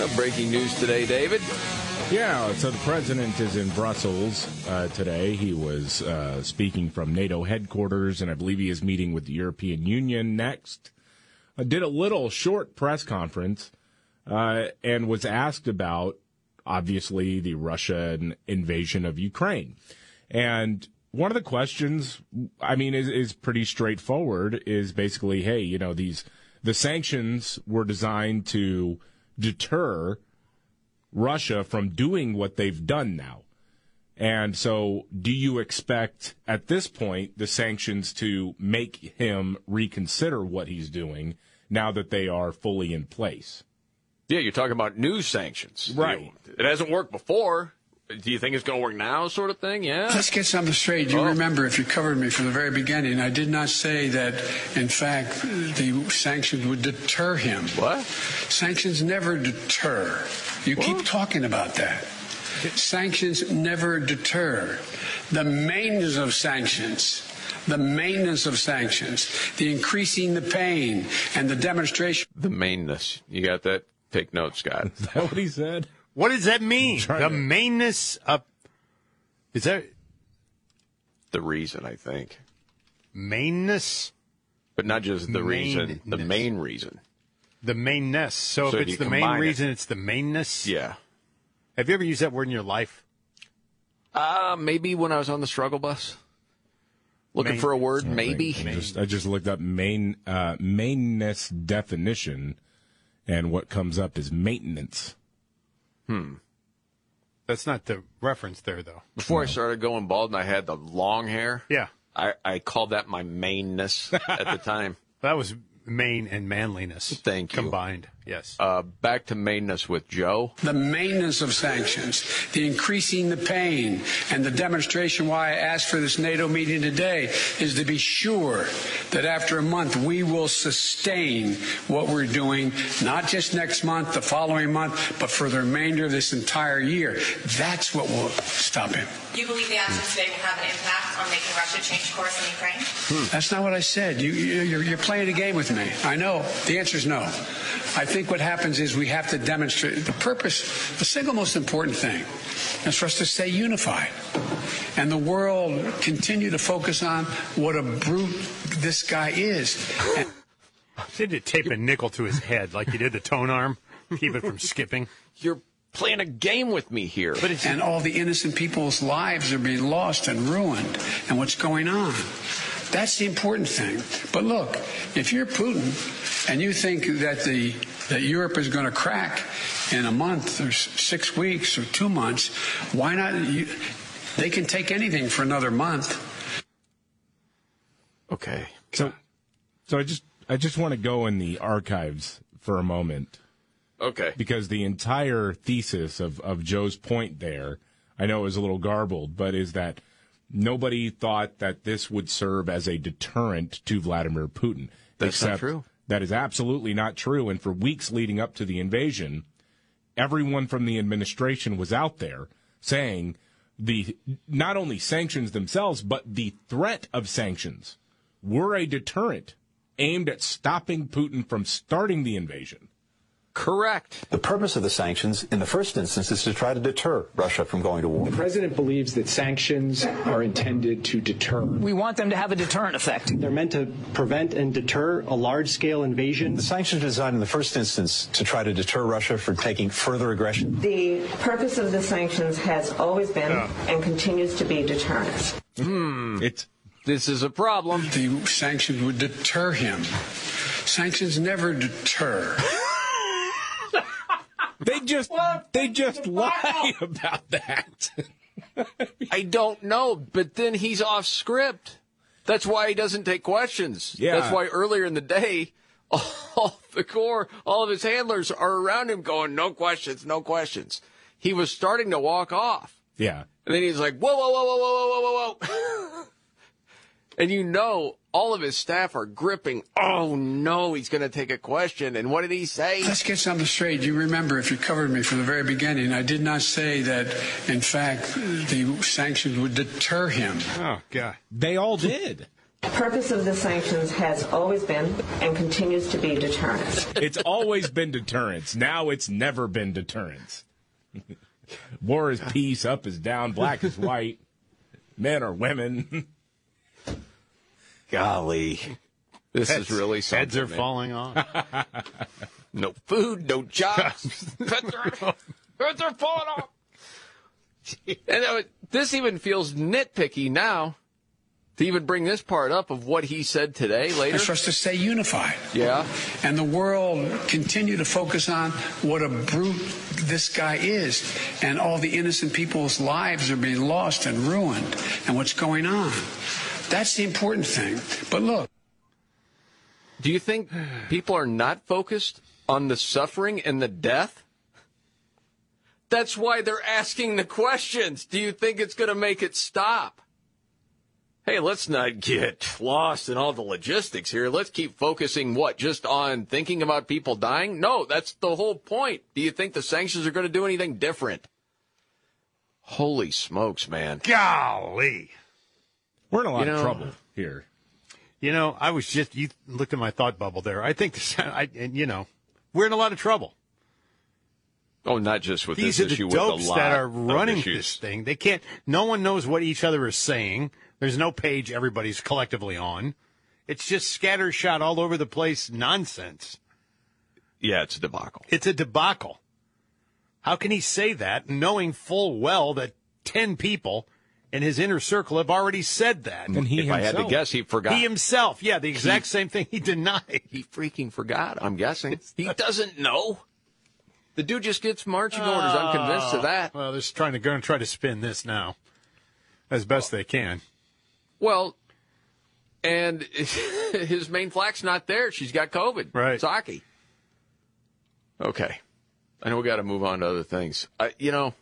Uh, breaking news today, David. Yeah, so the president is in Brussels uh, today. He was uh, speaking from NATO headquarters, and I believe he is meeting with the European Union next. Uh, did a little short press conference uh, and was asked about obviously the Russian invasion of Ukraine. And one of the questions, I mean, is, is pretty straightforward is basically, hey, you know, these, the sanctions were designed to deter Russia from doing what they've done now. And so, do you expect at this point the sanctions to make him reconsider what he's doing now that they are fully in place? Yeah, you're talking about new sanctions. Right. You know, it hasn't worked before. Do you think it's going to work now, sort of thing? Yeah. Let's get something straight. You Oh. remember, if you covered me from the very beginning, I did not say that, in fact, the sanctions would deter him. What? Sanctions never deter. You keep talking about that. Sanctions never deter. The maintenance of sanctions, the maintenance of sanctions, the increasing the pain, and the demonstration. The mainness. You got that? Take notes, Scott. (laughs) Is that what he said? What does that mean? The to- mainness of is that The reason, I think. mainness? But not just the reason, the main reason. The mainness. So, So if it's the main combine it. reason, it's the mainness. Yeah. Have you ever used that word in your life? Uh, maybe when I was on the struggle bus. Looking Main- for a word, maybe. I just, I just looked up main uh, mainness definition, and what comes up is maintenance. Hmm. That's not the reference there, though. Before I started going bald and I had the long hair, Yeah, I, I called that my mainness at the (laughs) time. that was main and manliness. Thank you. Combined. Yes. Uh, back to mainness with Joe. The maintenance of sanctions, the increasing the pain, and the demonstration why I asked for this NATO meeting today is to be sure that after a month we will sustain what we're doing, not just next month, the following month, but for the remainder of this entire year. That's what will stop him. Do you believe the actions today will have an impact on making Russia change course in Ukraine? That's not what I said. You, you, you're, you're playing a game with me. I know. The answer is no. I think what happens is we have to demonstrate the purpose, the single most important thing is for us to stay unified. And the world continue to focus on what a brute this guy is. And Did you tape a nickel to his head like you did the tone arm? Keep it from skipping. You're playing a game with me here. But it's and all the innocent people's lives are being lost and ruined and what's going on. That's the important thing. But look, if you're Putin and you think that the that Europe is going to crack in a month or six weeks or two months, why not? You, they can take anything for another month. Okay. So, so I just I just want to go in the archives for a moment Okay. because the entire thesis of of Joe's point there, I know it was a little garbled, but is that nobody thought that this would serve as a deterrent to Vladimir Putin. That's not true. That is absolutely not true. And for weeks leading up to the invasion, everyone from the administration was out there saying the not only sanctions themselves, but the threat of sanctions were a deterrent aimed at stopping Putin from starting the invasion. Correct. The purpose of the sanctions, in the first instance, is to try to deter Russia from going to war. The president believes that sanctions are intended to deter. We want them to have a deterrent effect. They're meant to prevent and deter a large scale invasion. The sanctions are designed in the first instance to try to deter Russia from taking further aggression. The purpose of the sanctions has always been and continues to be deterrence. Hmm. It's this is a problem. The sanctions would deter him. Sanctions never deter. They just they just lie (laughs) about that. (laughs) I don't know, but then he's off script. That's why he doesn't take questions. Yeah. That's why earlier in the day, (laughs) all the core, all of his handlers are around him going, no questions, no questions. He was starting to walk off. Yeah. And then he's like, whoa, whoa, whoa, whoa, whoa, whoa, whoa, whoa. and you know, all of his staff are gripping. Oh no, he's going to take a question. And what did he say? Let's get something straight. You remember, if you covered me from the very beginning, I did not say that, in fact, the sanctions would deter him. Oh, God. They all did. The purpose of the sanctions has always been and continues to be deterrence. It's always been deterrence. Now it's never been deterrence. (laughs) War is peace, up is down, black is white, men are women. (laughs) Golly. This Heads- is really something. Heads are man. falling off. (laughs) No food, no jobs. (laughs) They're falling off. and uh, this even feels nitpicky now to even bring this part up of what he said today later. And for us to stay unified. Yeah. And the world continue to focus on what a brute this guy is. And all the innocent people's lives are being lost and ruined and what's going on. That's the important thing. But look. Do you think people are not focused on the suffering and the death? That's why they're asking the questions. Do you think it's going to make it stop? Hey, let's not get lost in all the logistics here. Let's keep focusing what? Just on thinking about people dying? No, that's the whole point. Do you think the sanctions are going to do anything different? Holy smokes, man. Golly. We're in a lot You of trouble here. You know, I was just you looked at my thought bubble there. I think this, (laughs) I, and you know, we're in a lot of trouble. Oh, not just with These this are the issue, with a dopes lot that are running issues. this thing. They can't. No one knows what each other is saying. There's no page everybody's collectively on. It's just scattershot all over the place nonsense. Yeah, it's a debacle. It's a debacle. How can he say that knowing full well that 10 people in his inner circle have already said that? And he If I had to guess, he forgot. He himself, yeah, the exact same thing he denied. He freaking forgot, I'm guessing. (laughs) He doesn't know. The dude just gets marching orders. I'm convinced of oh. that. Well, they're just trying to go and try to spin this now as best they can. Well, and (laughs) his main flack's not there. She's got COVID. Right. Psaki. Okay. I know we got to move on to other things. I, you know,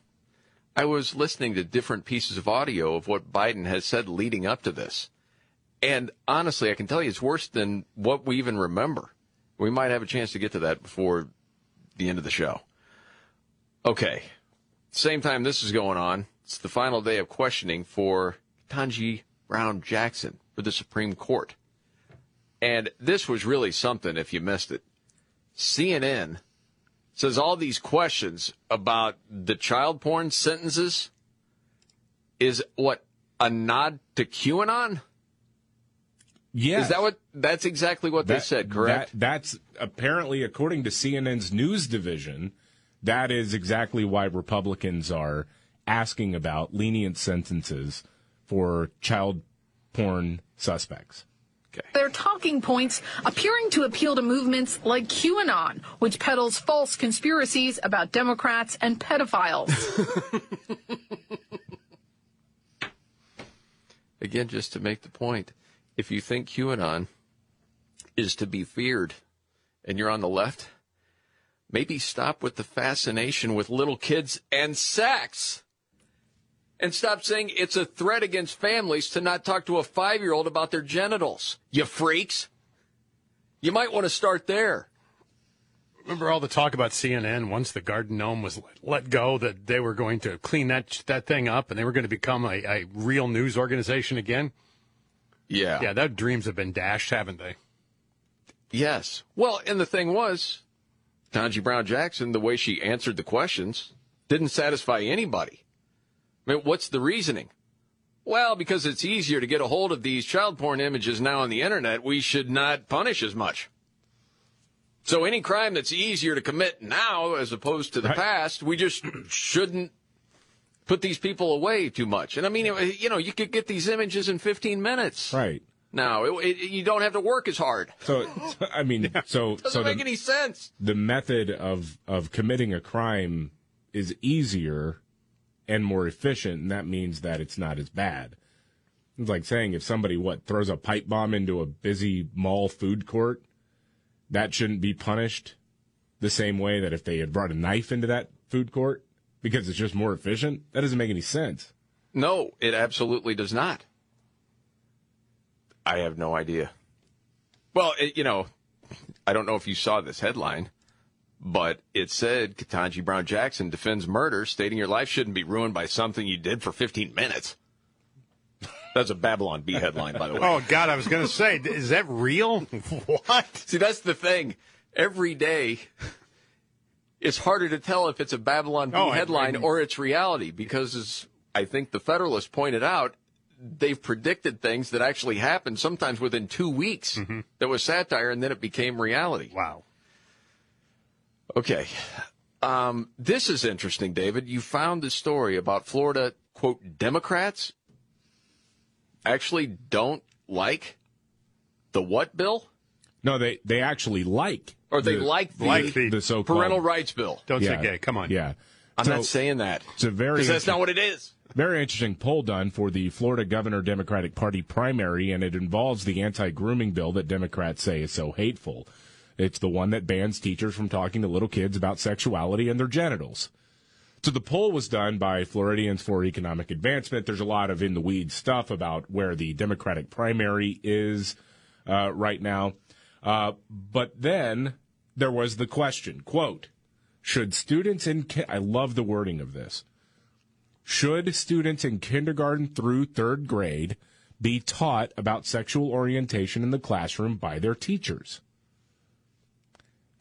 I was listening to different pieces of audio of what Biden has said leading up to this. And honestly, I can tell you it's worse than what we even remember. We might have a chance to get to that before the end of the show. Okay. Same time this is going on, it's the final day of questioning for Tanji Brown Jackson for the Supreme Court. And this was really something if you missed it. CNN says all these questions about the child porn sentences is what a nod to QAnon? Yes. Is that what that's exactly what they said, correct? that- that's apparently, according to CNN's news division, that is exactly why Republicans are asking about lenient sentences for child porn suspects. Their talking points appearing to appeal to movements like QAnon, which peddles false conspiracies about Democrats and pedophiles. (laughs) Again, just to make the point, if you think QAnon is to be feared and you're on the left, maybe stop with the fascination with little kids and sex. And stop saying it's a threat against families to not talk to a five year old about their genitals. You freaks. You might want to start there. Remember all the talk about CNN once the Garden Gnome was let, go that they were going to clean that that thing up and they were going to become a, a real news organization again? Yeah. Yeah, that dreams have been dashed, haven't they? Yes. Well, and the thing was, Tanji Brown Jackson, the way she answered the questions, didn't satisfy anybody. I mean, what's the reasoning? Well, because it's easier to get a hold of these child porn images now on the internet, we should not punish as much. So any crime that's easier to commit now as opposed to the past, we just (clears throat) shouldn't put these people away too much. And I mean, you know, you could get these images in 15 minutes. Right. Now, it, it, you don't have to work as hard. So, I mean, (laughs) so Doesn't so make the, any sense. the method of of committing a crime is easier and more efficient, and that means that it's not as bad. It's like saying if somebody what throws a pipe bomb into a busy mall food court, that shouldn't be punished the same way that if they had brought a knife into that food court because it's just more efficient. That doesn't make any sense. No, it absolutely does not. I have no idea. Well, it, you know, I don't know if you saw this headline, but it said Ketanji Brown Jackson defends murder, stating your life shouldn't be ruined by something you did for 15 minutes. That's a Babylon Bee headline, by the way. Oh God, I was going to say, is that real? (laughs) What? See, that's the thing. Every day, it's harder to tell if it's a Babylon Bee Oh, headline I- or it's reality because, as I think the Federalist pointed out, they've predicted things that actually happened sometimes within two weeks. Mm-hmm. That was satire, and then it became reality. Wow. Okay. Um, this is interesting, David. You found the story about Florida, quote, Democrats actually don't like the what bill? No, they, they actually like. Or they the, like the, Like the the so-called parental rights bill. Don't Yeah. say gay. Come on. Yeah. I'm So- not saying that. It's a very Because that's not what it is. Very interesting poll done for the Florida Governor Democratic Party primary, and it involves the anti grooming bill that Democrats say is so hateful. It's the one that bans teachers from talking to little kids about sexuality and their genitals. So the poll was done by Floridians for Economic Advancement. There's a lot of in the weeds stuff about where the Democratic primary is uh, right now. Uh, but then there was the question, quote, should students in, ki- I love the wording of this. Should students in kindergarten through third grade be taught about sexual orientation in the classroom by their teachers?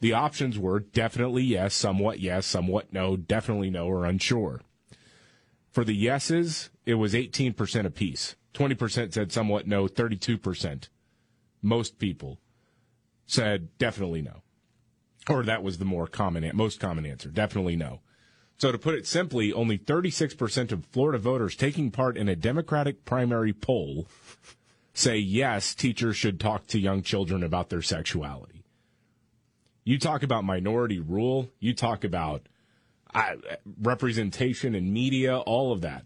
The options were definitely yes, somewhat yes, somewhat no, definitely no, or unsure. For the yeses, it was 18% apiece. 20% said somewhat no, 32%. Most people said definitely no. Or that was the more common, most common answer. Definitely no. So to put it simply, only 36% of Florida voters taking part in a Democratic primary poll say yes, teachers should talk to young children about their sexuality. You talk about minority rule, you talk about uh, representation in media, all of that.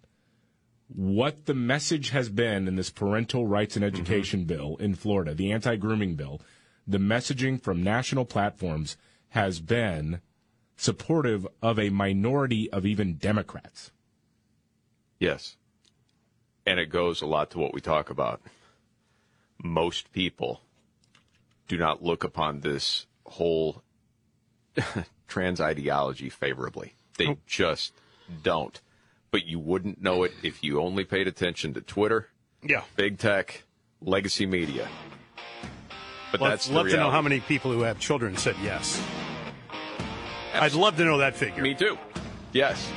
What the message has been in this parental rights and education bill in Florida, the anti grooming bill, the messaging from national platforms has been supportive of a minority of even Democrats. Yes. And it goes a lot to what we talk about. Most people do not look upon this whole (laughs) trans ideology favorably. They just don't. But you wouldn't know it if you only paid attention to Twitter, Yeah. big tech, legacy media. But Love, that's love to know how many people who have children said yes. I'd love to know that figure. Me too. Yes.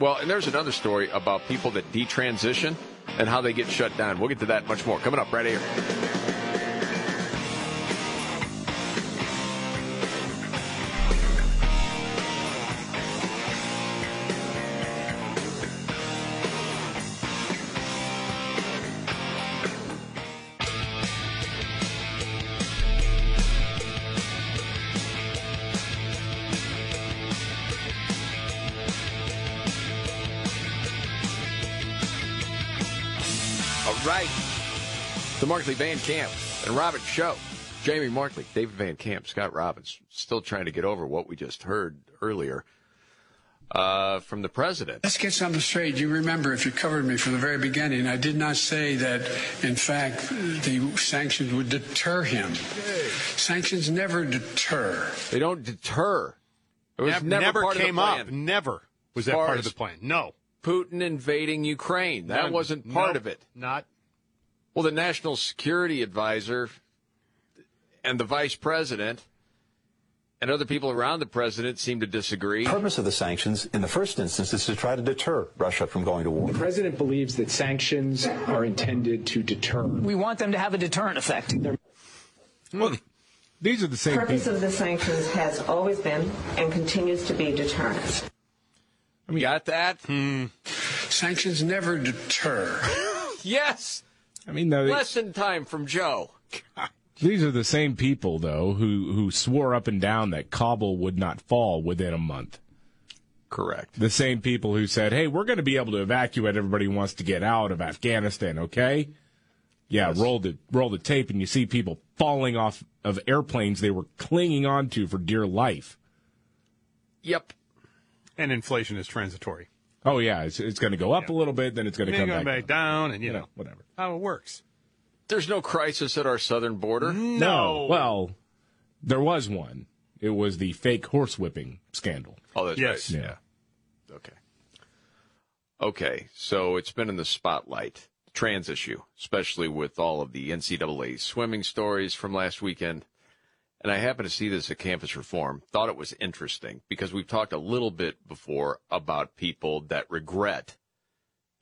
Well, and there's another story about people that detransition and how they get shut down. We'll get to that much more coming up right here. Markley Van Camp and Robbins Show. Jamie Markley, David Van Camp, Scott Robbins. Still trying to get over what we just heard earlier uh, from the president. Let's get something straight. You remember, if you covered me from the very beginning, I did not say that, in fact, the sanctions would deter him. Sanctions never deter. They don't deter. It was Nev- never, never part came of the up. plan. Never was that part of the plan. No. Putin invading Ukraine. That None. wasn't part Nope. of it. Not. Well, the national security advisor and the vice president and other people around the president seem to disagree. The purpose of the sanctions, in the first instance, is to try to deter Russia from going to war. The president believes that sanctions are intended to deter. We want them to have a deterrent effect. Well, these are the same The purpose people. of the sanctions has always been and continues to be deterrence. I mean, got that? Hmm. Sanctions never deter. (laughs) yes. I mean, though, Lesson time from Joe. (laughs) these are the same people, though, who, who swore up and down that Kabul would not fall within a month. Correct. The same people who said, hey, we're going to be able to evacuate everybody who wants to get out of Afghanistan, okay? Yeah, roll the roll the tape, and you see people falling off of airplanes they were clinging onto for dear life. Yep. And inflation is transitory. Oh yeah, it's, it's going to go up a little bit, then it's going to come back. back down, and you Yeah, know whatever. How it works. There's no crisis at our southern border. No, well, there was one. It was the fake horsewhipping scandal. Oh, that's Yes. right. Yeah. Okay. Okay, so it's been in the spotlight, trans issue, especially with all of the NCAA swimming stories from last weekend. And I happened to see this at Campus Reform. Thought it was interesting because we've talked a little bit before about people that regret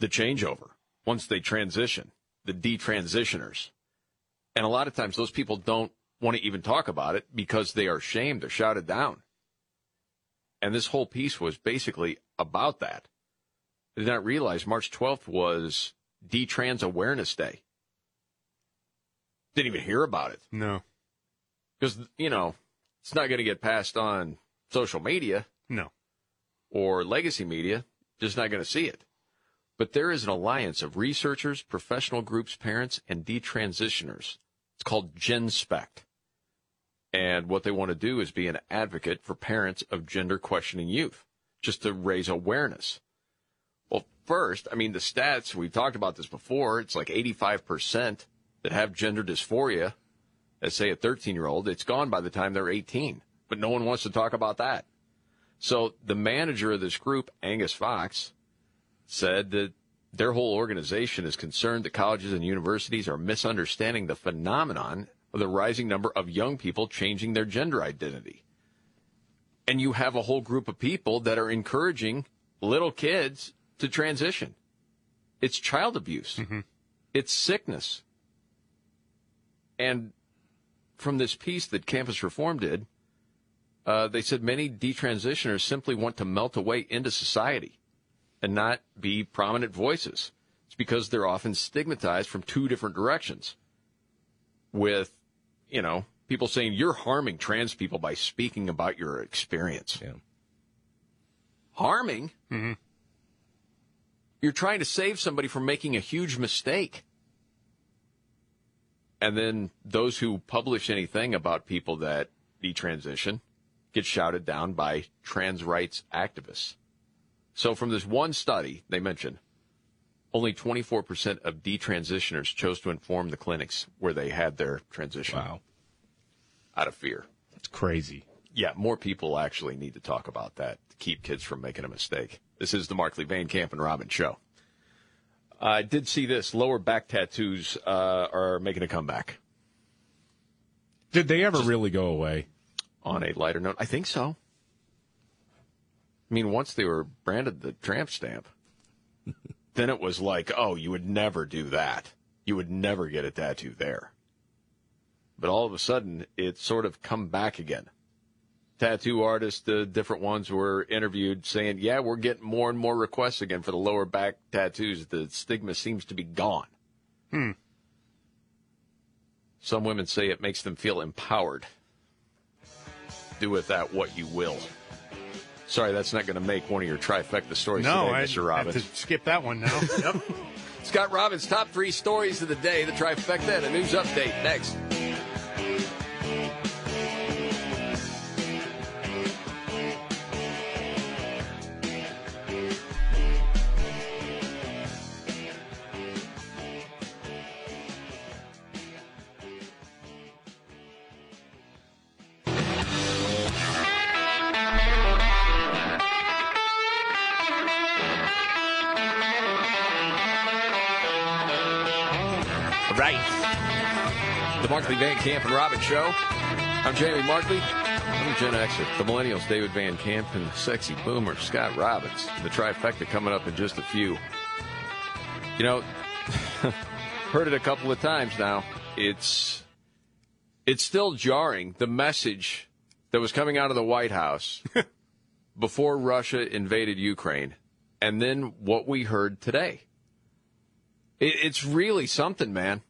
the changeover once they transition, the detransitioners. And a lot of times those people don't want to even talk about it because they are shamed or shouted down. And this whole piece was basically about that. I did not realize March 12th was D-Trans Awareness Day. Didn't even hear about it. No. Because, you know, it's not going to get passed on social media. No. Or legacy media. Just not going to see it. But there is an alliance of researchers, professional groups, parents, and detransitioners. It's called GenSpect. And what they want to do is be an advocate for parents of gender questioning youth, just to raise awareness. Well, first, I mean, the stats, we've talked about this before, it's like 85% that have gender dysphoria, as say a 13 year old, it's gone by the time they're 18. But no one wants to talk about that. So the manager of this group, Angus Fox, said that their whole organization is concerned that colleges and universities are misunderstanding the phenomenon of the rising number of young people changing their gender identity. And you have a whole group of people that are encouraging little kids to transition. It's child abuse. Mm-hmm. It's sickness. And from this piece that Campus Reform did, uh, they said many detransitioners simply want to melt away into society and not be prominent voices. It's because they're often stigmatized from two different directions. With, you know, people saying you're harming trans people by speaking about your experience. Yeah. Harming? Mm-hmm. You're trying to save somebody from making a huge mistake. And then those who publish anything about people that detransition get shouted down by trans rights activists. So from this one study they mentioned, only 24% of detransitioners chose to inform the clinics where they had their transition. Wow. Out of fear. It's crazy. Yeah, more people actually need to talk about that to keep kids from making a mistake. This is the Markley Van Camp and Robbins show. I did see this. Lower back tattoos uh, are making a comeback. Did they ever really go away? On a lighter note, I think so. I mean, once they were branded the tramp stamp, (laughs) then it was like, oh, you would never do that. You would never get a tattoo there. But all of a sudden, it's sort of come back again. Tattoo artists, the different ones were interviewed saying, yeah, we're getting more and more requests again for the lower back tattoos. The stigma seems to be gone. Hmm. Some women say it makes them feel empowered. Do with that what you will. Sorry, that's not going to make one of your trifecta stories No, today, I Mr. Robbins. have to skip that one now. yep. (laughs) Scott Robbins' top three stories of the day, the trifecta, and a news update next. Markley Van Camp and Robbins Show. I'm Jamie Markley. I'm Gen Xer. The Millennials, David Van Camp, and the sexy boomer, Scott Robbins. The trifecta coming up in just a few. You know, (laughs) heard it a couple of times now. It's it's still jarring the message that was coming out of the White House (laughs) before Russia invaded Ukraine, and then what we heard today. It, it's really something, man.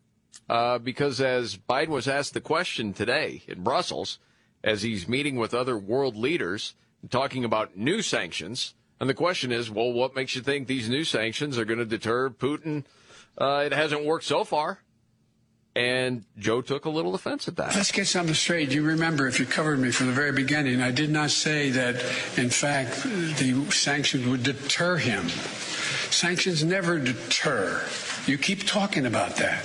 Uh, because as Biden was asked the question today in Brussels, as he's meeting with other world leaders, talking about new sanctions, and the question is, well, what makes you think these new sanctions are going to deter Putin? Uh, it hasn't worked so far. And Joe took a little offense at that. Let's get something straight. You remember, if you covered me from the very beginning, I did not say that, in fact, the sanctions would deter him. Sanctions never deter. You keep talking about that.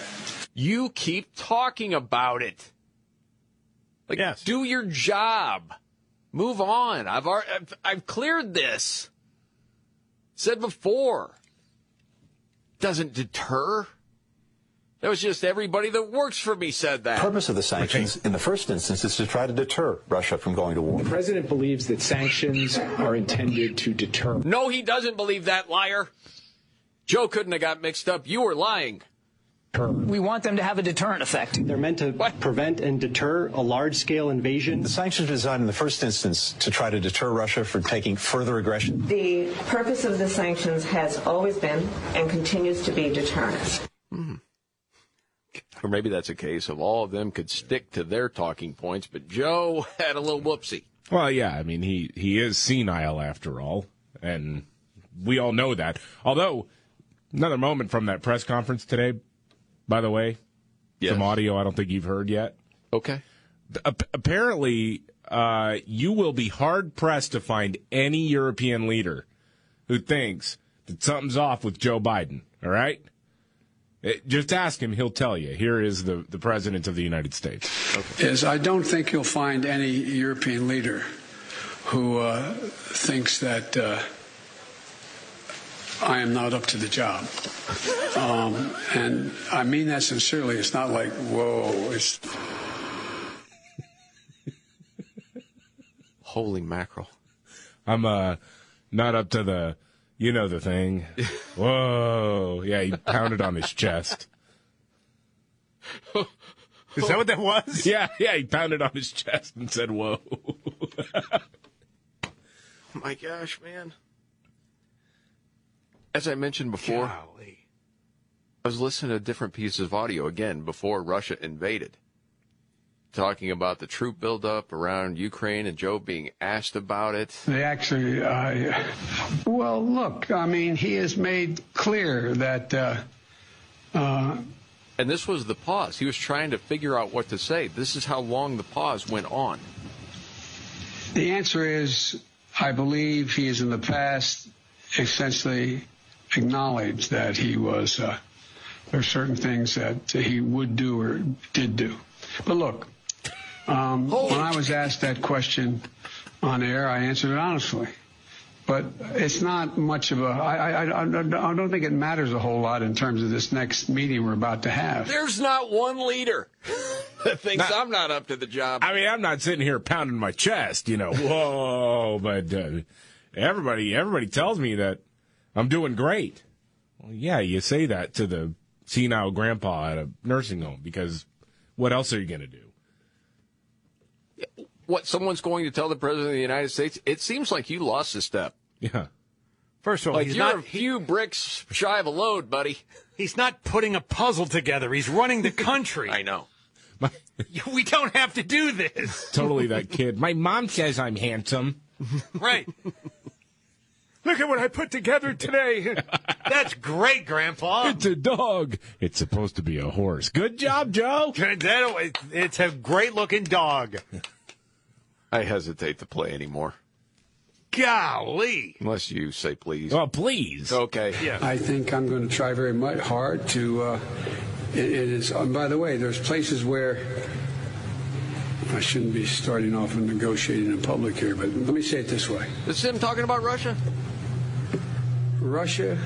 You keep talking about it. Like, yes. do your job. Move on. I've, already, I've, I've cleared this. Said before. Doesn't deter. That was just everybody that works for me said that. The purpose of the sanctions, in the first instance, is to try to deter Russia from going to war. The president believes that sanctions are intended to deter. No, he doesn't believe that, liar. Joe couldn't have got mixed up. You were lying. We want them to have a deterrent effect. They're meant to prevent and deter a large scale invasion. The sanctions are designed in the first instance to try to deter Russia from taking further aggression. The purpose of the sanctions has always been and continues to be deterrence. Mm-hmm. Or maybe that's a case of all of them could stick to their talking points, but Joe (laughs) had a little whoopsie. Well, yeah, I mean he he is senile after all, and we all know that. Although another moment from that press conference today, by the way, Yes. some audio I don't think you've heard yet. Okay. Ap- apparently, uh, you will be hard pressed to find any European leader who thinks that something's off with Joe Biden. All right. It- just ask him; he'll tell you. Here is the, the president of the United States. is I don't think you'll find any European leader who uh, thinks that uh, I am not up to the job. Um, and I mean that sincerely. It's not like, whoa, it's. (laughs) Holy mackerel. I'm uh not up to the you know the thing. (laughs) Whoa. Yeah, he pounded on his chest. Is that what that was? (laughs) Yeah, yeah, he pounded on his chest and said, Whoa. My gosh, man. As I mentioned before, I was listening to different pieces of audio again before Russia invaded, talking about the troop buildup around Ukraine and Joe being asked about it. They actually, uh, well, look, I mean, he has made clear that. Uh, uh, And this was the pause. He was trying to figure out what to say. This is how long the pause went on. The answer is, I believe he is in the past essentially acknowledged that he was, uh, there are certain things that he would do or did do. But look, um, when I was asked that question on air, I answered it honestly. But it's not much of a, I, I, I, I don't think it matters a whole lot in terms of this next meeting we're about to have. There's not one leader (laughs) that thinks I'm not up to the job. I mean, I'm not sitting here pounding my chest, you know, (laughs) whoa, but uh, everybody everybody tells me that I'm doing great. Well, yeah, you say that to the senile grandpa at a nursing home because what else are you going to do? What someone's going to tell the president of the United States? It seems like you lost a step. Yeah. First of all, like he's you're not a few bricks shy of a load, buddy. He's not putting a puzzle together. He's running the country. (laughs) I know. (laughs) we don't have to do this. Totally that kid. My mom says I'm handsome. Right. Look at what I put together today. (laughs) That's great, Grandpa. It's a dog. It's supposed to be a horse. Good job, Joe. (laughs) That- It's a great looking dog. I hesitate to play anymore. Golly. Unless you say please. Oh, please. Okay. Yeah. I think I'm going to try very much hard to. Uh, it, it is. And by the way, there's places where I shouldn't be starting off and negotiating in public here, but let me say it this way: This is him talking about Russia. Russia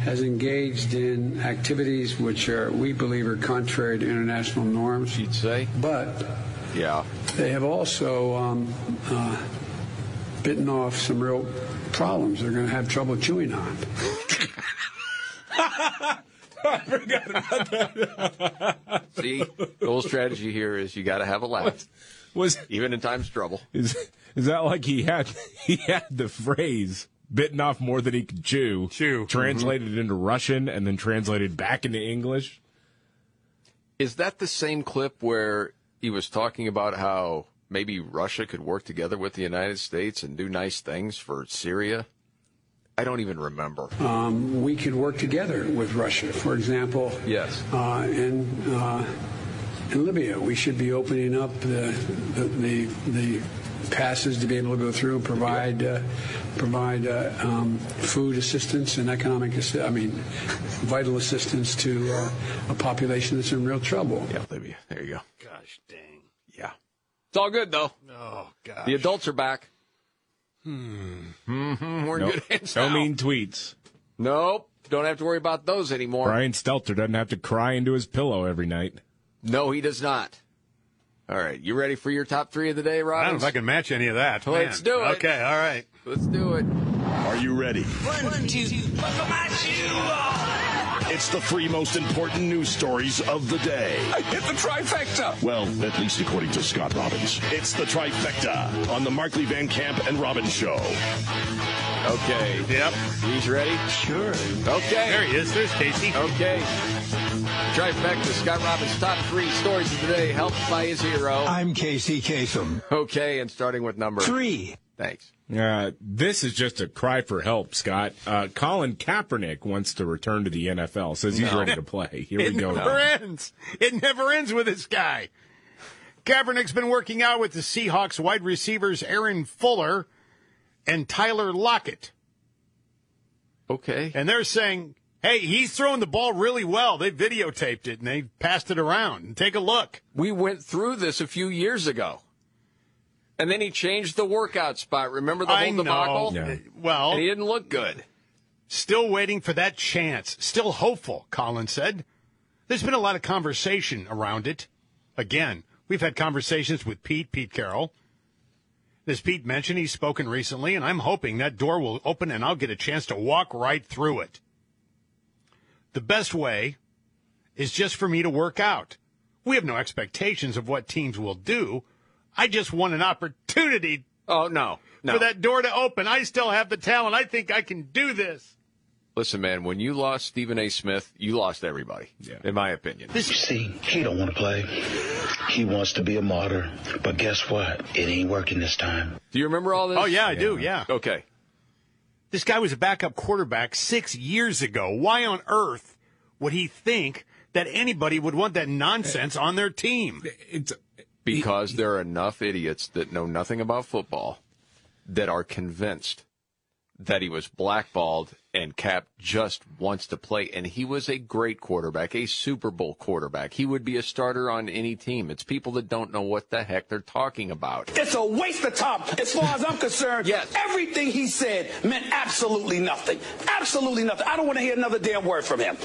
has engaged in activities which are, we believe, are contrary to international norms. You'd say, but yeah, they have also um, uh, bitten off some real problems. They're going to have trouble chewing on. (laughs) Forgot about that. (laughs) See, the whole strategy here is you got to have a laugh, Was even in times of trouble. is is that like he had (laughs) he had the phrase bitten off more than he could chew, chew, translated into Russian and then translated back into English? Is that the same clip where he was talking about how maybe Russia could work together with the United States and do nice things for Syria? I don't even remember. Um, we could work together with Russia. For example, Yes. uh, in uh, in Libya, we should be opening up the the, the, the passes to be able to go through and provide uh, provide uh, um, food assistance and economic assi- I mean vital assistance to uh, a population that's in real trouble. Yeah, Libya. There you go. Gosh dang. Yeah. It's all good though. Oh gosh. The adults are back. Hmm. Mm-hmm. We're in No, good hands no now. mean tweets. Nope. Don't have to worry about those anymore. Brian Stelter doesn't have to cry into his pillow every night. No, he does not. All right. You ready for your top three of the day, Rob? I don't know if I can match any of that. Let's Man. do it. Okay, all right. Let's do it. Are you ready? One, two, buckle my shoe. It's the three most important news stories of the day. I hit the trifecta. Well, at least according to Scott Robbins. It's the trifecta on the Markley Van Camp and Robbins show. Okay. Yep. He's ready? Sure. Okay. There he is. There's Casey. Okay. Trifecta, Scott Robbins' top three stories of the day, helped by his hero. I'm Casey Kasem. Okay, and starting with number Three. Thanks. Uh, this is just a cry for help, Scott. Uh, Colin Kaepernick wants to return to the NFL. Says he's No. ready to play. Here it we go. It never ends. It never ends with this guy. Kaepernick's been working out with the Seahawks wide receivers Aaron Fuller and Tyler Lockett. Okay. And they're saying, hey, he's throwing the ball really well. They videotaped it and they passed it around. Take a look. We went through this a few years ago. And then he changed the workout spot. Remember the I whole know. debacle? Yeah. Well, and he didn't look good. Still waiting for that chance. Still hopeful, Colin said. There's been a lot of conversation around it. Again, we've had conversations with Pete, Pete Carroll. As Pete mentioned, he's spoken recently, and I'm hoping that door will open and I'll get a chance to walk right through it. The best way is just for me to work out. We have no expectations of what teams will do. I just want an opportunity. Oh, no. No. For that door to open. I still have the talent. I think I can do this. Listen, man, when you lost Stephen A. Smith, you lost everybody, in my opinion. This You see, he don't want to play. He wants to be a martyr. But guess what? It ain't working this time. Do you remember all this? Oh, yeah, I do. Yeah. Okay. This guy was a backup quarterback six years ago. Why on earth would he think that anybody would want that nonsense on their team? It's because there are enough idiots that know nothing about football that are convinced that he was blackballed and Cap just wants to play. And he was a great quarterback, a Super Bowl quarterback. He would be a starter on any team. It's people that don't know what the heck they're talking about. It's a waste of time. As far as I'm concerned, Yes. everything he said meant absolutely nothing. Absolutely nothing. I don't want to hear another damn word from him.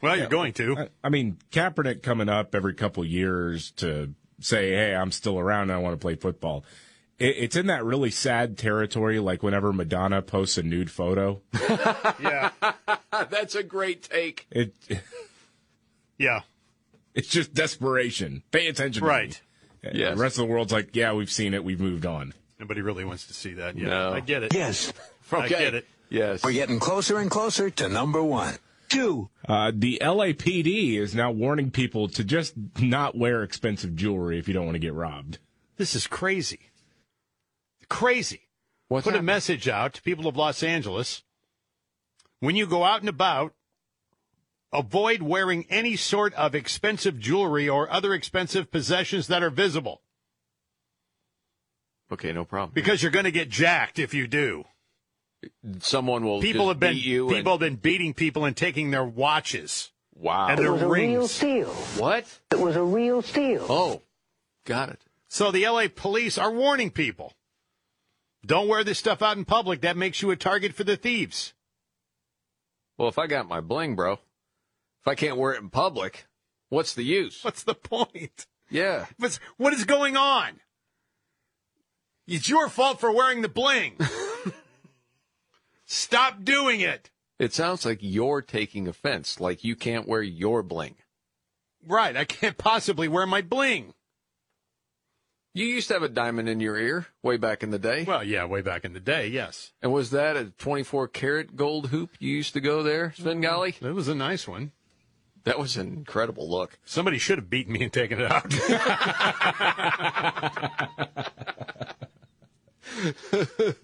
Well, you're going to. I, I mean, Kaepernick coming up every couple years to say, "Hey, I'm still around and I want to play football." It, it's in that really sad territory, like whenever Madonna posts a nude photo. (laughs) yeah. (laughs) That's a great take. It. Yeah. It's just desperation. Pay attention. to Right. me. Yes. The rest of the world's like, yeah, we've seen it. We've moved on. Nobody really wants to see that. Yeah. No. I get it. Yes. (laughs) I get it. Yes. We're getting closer and closer to number one. Two. Uh, the LAPD is now warning people to just not wear expensive jewelry if you don't want to get robbed. This is crazy. Crazy. What's Put happening? a message out to people of Los Angeles. When you go out and about, avoid wearing any sort of expensive jewelry or other expensive possessions that are visible Okay, no problem. because you're going to get jacked if you do. Someone will People just have been beat you. people and, have been beating people and taking their watches wow. and their rings. steal. what? It was a real steal. Oh, got it. So the LA police are warning people. Don't wear this stuff out in public. That makes you a target for the thieves. Well, if I got my bling, bro, if I can't wear it in public, what's the use? What's the point? Yeah. What's, what is going on? It's your fault for wearing the bling. (laughs) Stop doing it. It sounds like you're taking offense, like you can't wear your bling. Right. I can't possibly wear my bling. You used to have a diamond in your ear way back in the day. Well, yeah, way back in the day, yes. And was that a 24 karat gold hoop you used to go there, Svengali? That was a nice one. That was an incredible look. Somebody should have beaten me and taken it out. (laughs)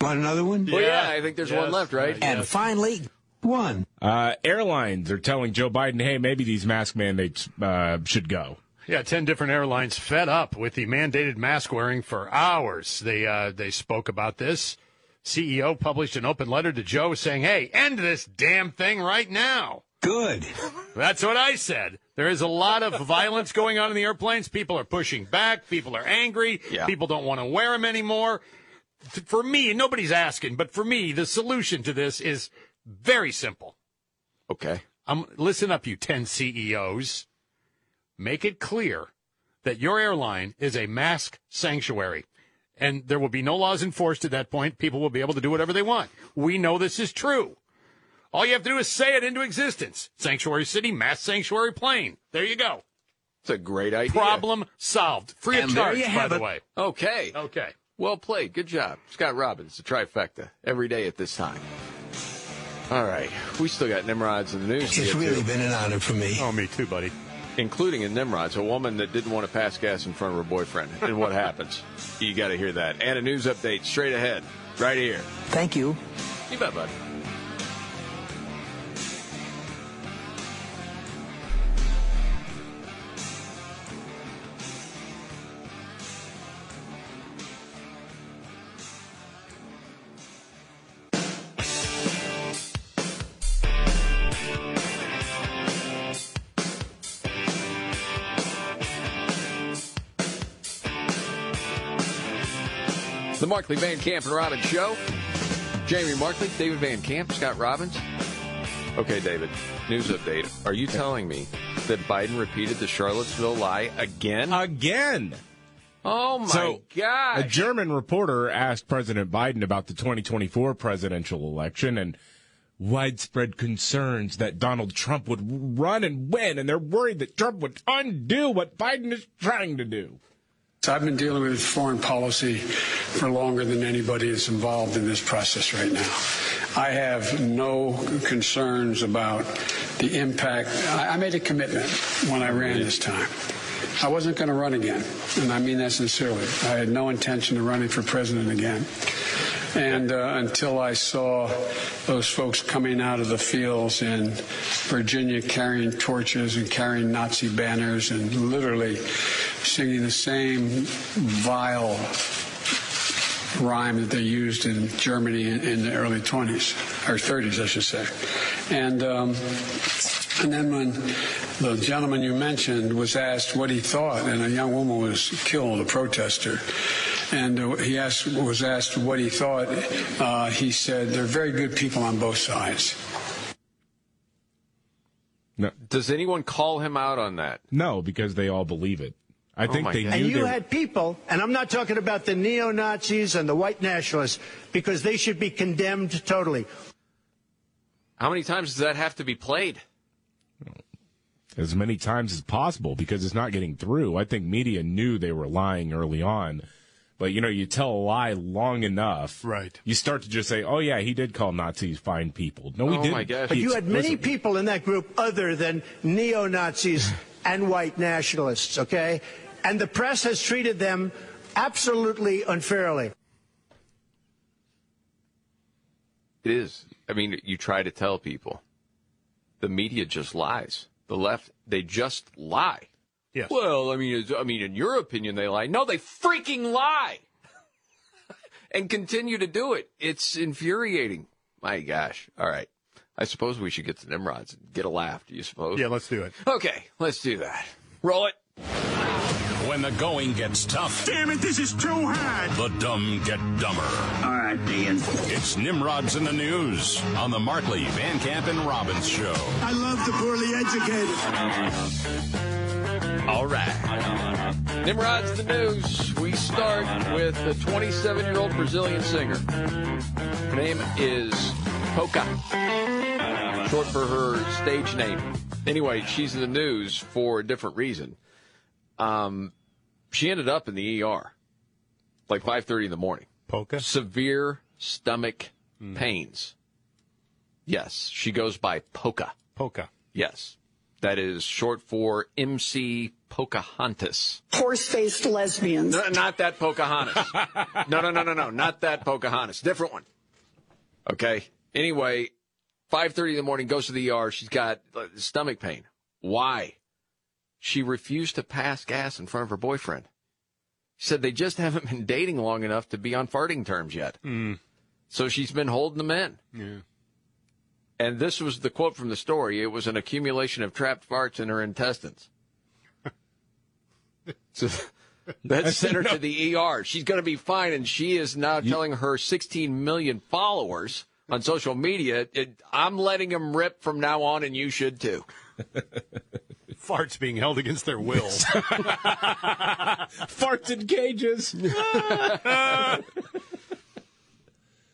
Want another one? Well, yeah, I think there's one Yes. left, right? And finally, one. Uh, airlines are telling Joe Biden, hey, maybe these mask mandates uh, should go. Yeah, ten different airlines fed up with the mandated mask wearing for hours. They uh, they spoke about this. CEO published an open letter to Joe saying, "Hey, end this damn thing right now." Good. That's what I said. There is a lot of violence going on in the airplanes. People are pushing back. People are angry. Yeah. People don't want to wear them anymore. For me, nobody's asking, but for me, the solution to this is very simple. Okay. Um, listen up, you 10 CEOs. Make it clear that your airline is a mask sanctuary. And there will be no laws enforced at that point. People will be able to do whatever they want. We know this is true. All you have to do is say it into existence. Sanctuary city, mass sanctuary plane. There you go. It's a great idea. Problem solved. Free of And there charge, by the it. way. Okay. Okay. Well played. Good job. Scott Robbins, the trifecta, every day at this time. All right. We still got Nimrods in the news. It's really to, been an honor for me. Oh, me too, buddy. Including in Nimrods, a woman that didn't want to pass gas in front of her boyfriend. And what happens? You got to hear that. And a news update straight ahead, right here. Thank you. You bet, bud. Markley Van Camp and Robbins Show. Jamie Markley, David Van Camp, Scott Robbins. Okay, David, news update. Are you telling me that Biden repeated the Charlottesville lie again? Again. Oh my So, gosh. A German reporter asked President Biden about the 2024 presidential election and widespread concerns that Donald Trump would run and win, and they're worried that Trump would undo what Biden is trying to do. I've been dealing with foreign policy for longer than anybody that's involved in this process right now. I have no concerns about the impact. I made a commitment when I ran this time. I wasn't going to run again, and I mean that sincerely. I had no intention of running for president again. And uh, until I saw those folks coming out of the fields in Virginia carrying torches and carrying Nazi banners and literally singing the same vile rhyme that they used in Germany in, in the early 20s, or 30s, I should say. And, um, and then when the gentleman you mentioned was asked what he thought, and a young woman was killed, a protester, and uh, he asked, was asked what he thought, uh, he said, they're very good people on both sides. No, Does anyone call him out on that? no, because they all believe it. I Oh think my they God. knew And you they were- had people, and I'm not talking about the neo Nazis and the white nationalists, because they should be condemned totally. How many times does that have to be played? as many times as possible because it's not getting through. I think media knew they were lying early on. But you know, you tell a lie long enough, Right. You start to just say, "Oh yeah, he did call Nazis fine people." No, he Oh, didn't. my gosh. But you had many explicitly- people in that group other than neo Nazis and white nationalists, okay? And the press has treated them absolutely unfairly. It is. I mean, you try to tell people. The media just lies. The left, they just lie. Yes. Well, I mean, I mean, in your opinion, they lie. No, they freaking lie, (laughs) and continue to do it. It's infuriating. My gosh. All right. I suppose we should get to Nimrods and get a laugh. Do you suppose? Yeah, let's do it. Okay, let's do that. Roll it. When the going gets tough, Damn it, this is too hard. the dumb get dumber. All right, Ian. It's Nimrods in the News on the Markley, Van Camp, and Robbins Show. I love the poorly educated. All right. Nimrod's in the news. We start with a 27 year old Brazilian singer. Her name is Pocah, short for her stage name. Anyway, she's in the news for a different reason. Um, she ended up in the ER like 5:30 in the morning. Polka? Severe stomach pains. Yes, she goes by Poca. Polka. Yes. That is short for MC Pocahontas. Horse-faced lesbians. No, not that Pocahontas. (laughs) no, no, no, no, no, not that Pocahontas. Different one. Okay. Anyway, 5:30 in the morning goes to the ER. She's got uh, stomach pain. Why? She refused to pass gas in front of her boyfriend. She said they just (laughs) haven't been dating long enough to be on farting terms yet. So she's been holding them in. Yeah. And this was the quote from the story. It was an accumulation of trapped farts in her intestines. (laughs) so that sent her to the ER. She's going to be fine, and she is now telling her 16 million followers on social media, it, "I'm letting them rip from now on, and you should too." (laughs) Farts being held against their will. (laughs) Farts in cages. (laughs)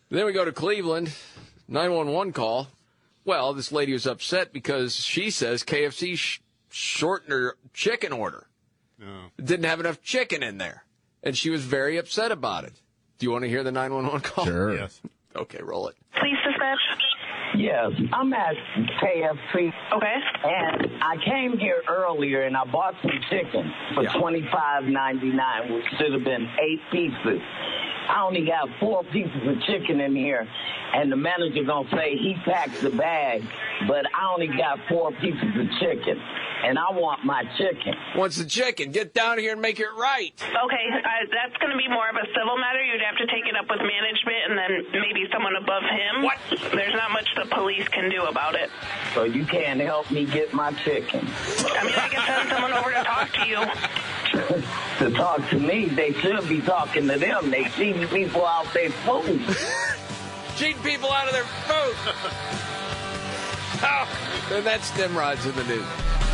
Then we go to Cleveland. 911 call. Well, this lady was upset because she says KFC sh- shortened her chicken order. Oh. Didn't have enough chicken in there. And she was very upset about it. Do you want to hear the 911 call? Sure. Yes. Okay, roll it. Please dispatch. Yes, I'm at KFC. Okay. And I came here earlier and I bought some chicken for Yeah. twenty five ninety nine, which should have been eight pieces. I only got four pieces of chicken in here, and the manager gonna say he packed the bag, but I only got four pieces of chicken, and I want my chicken. Wants the chicken. Get down here and make it right. Okay, uh, that's going to be more of a civil matter. You'd have to take it up with management and then maybe someone above him. What? There's not much the police can do about it. So you can't help me get my chicken. I mean, I can send someone over to talk to you. (laughs) to talk to me, they should be talking to them. They cheating people out their food. (laughs) Cheating people out of their food. (laughs) oh, and that's Nimrod's in the news.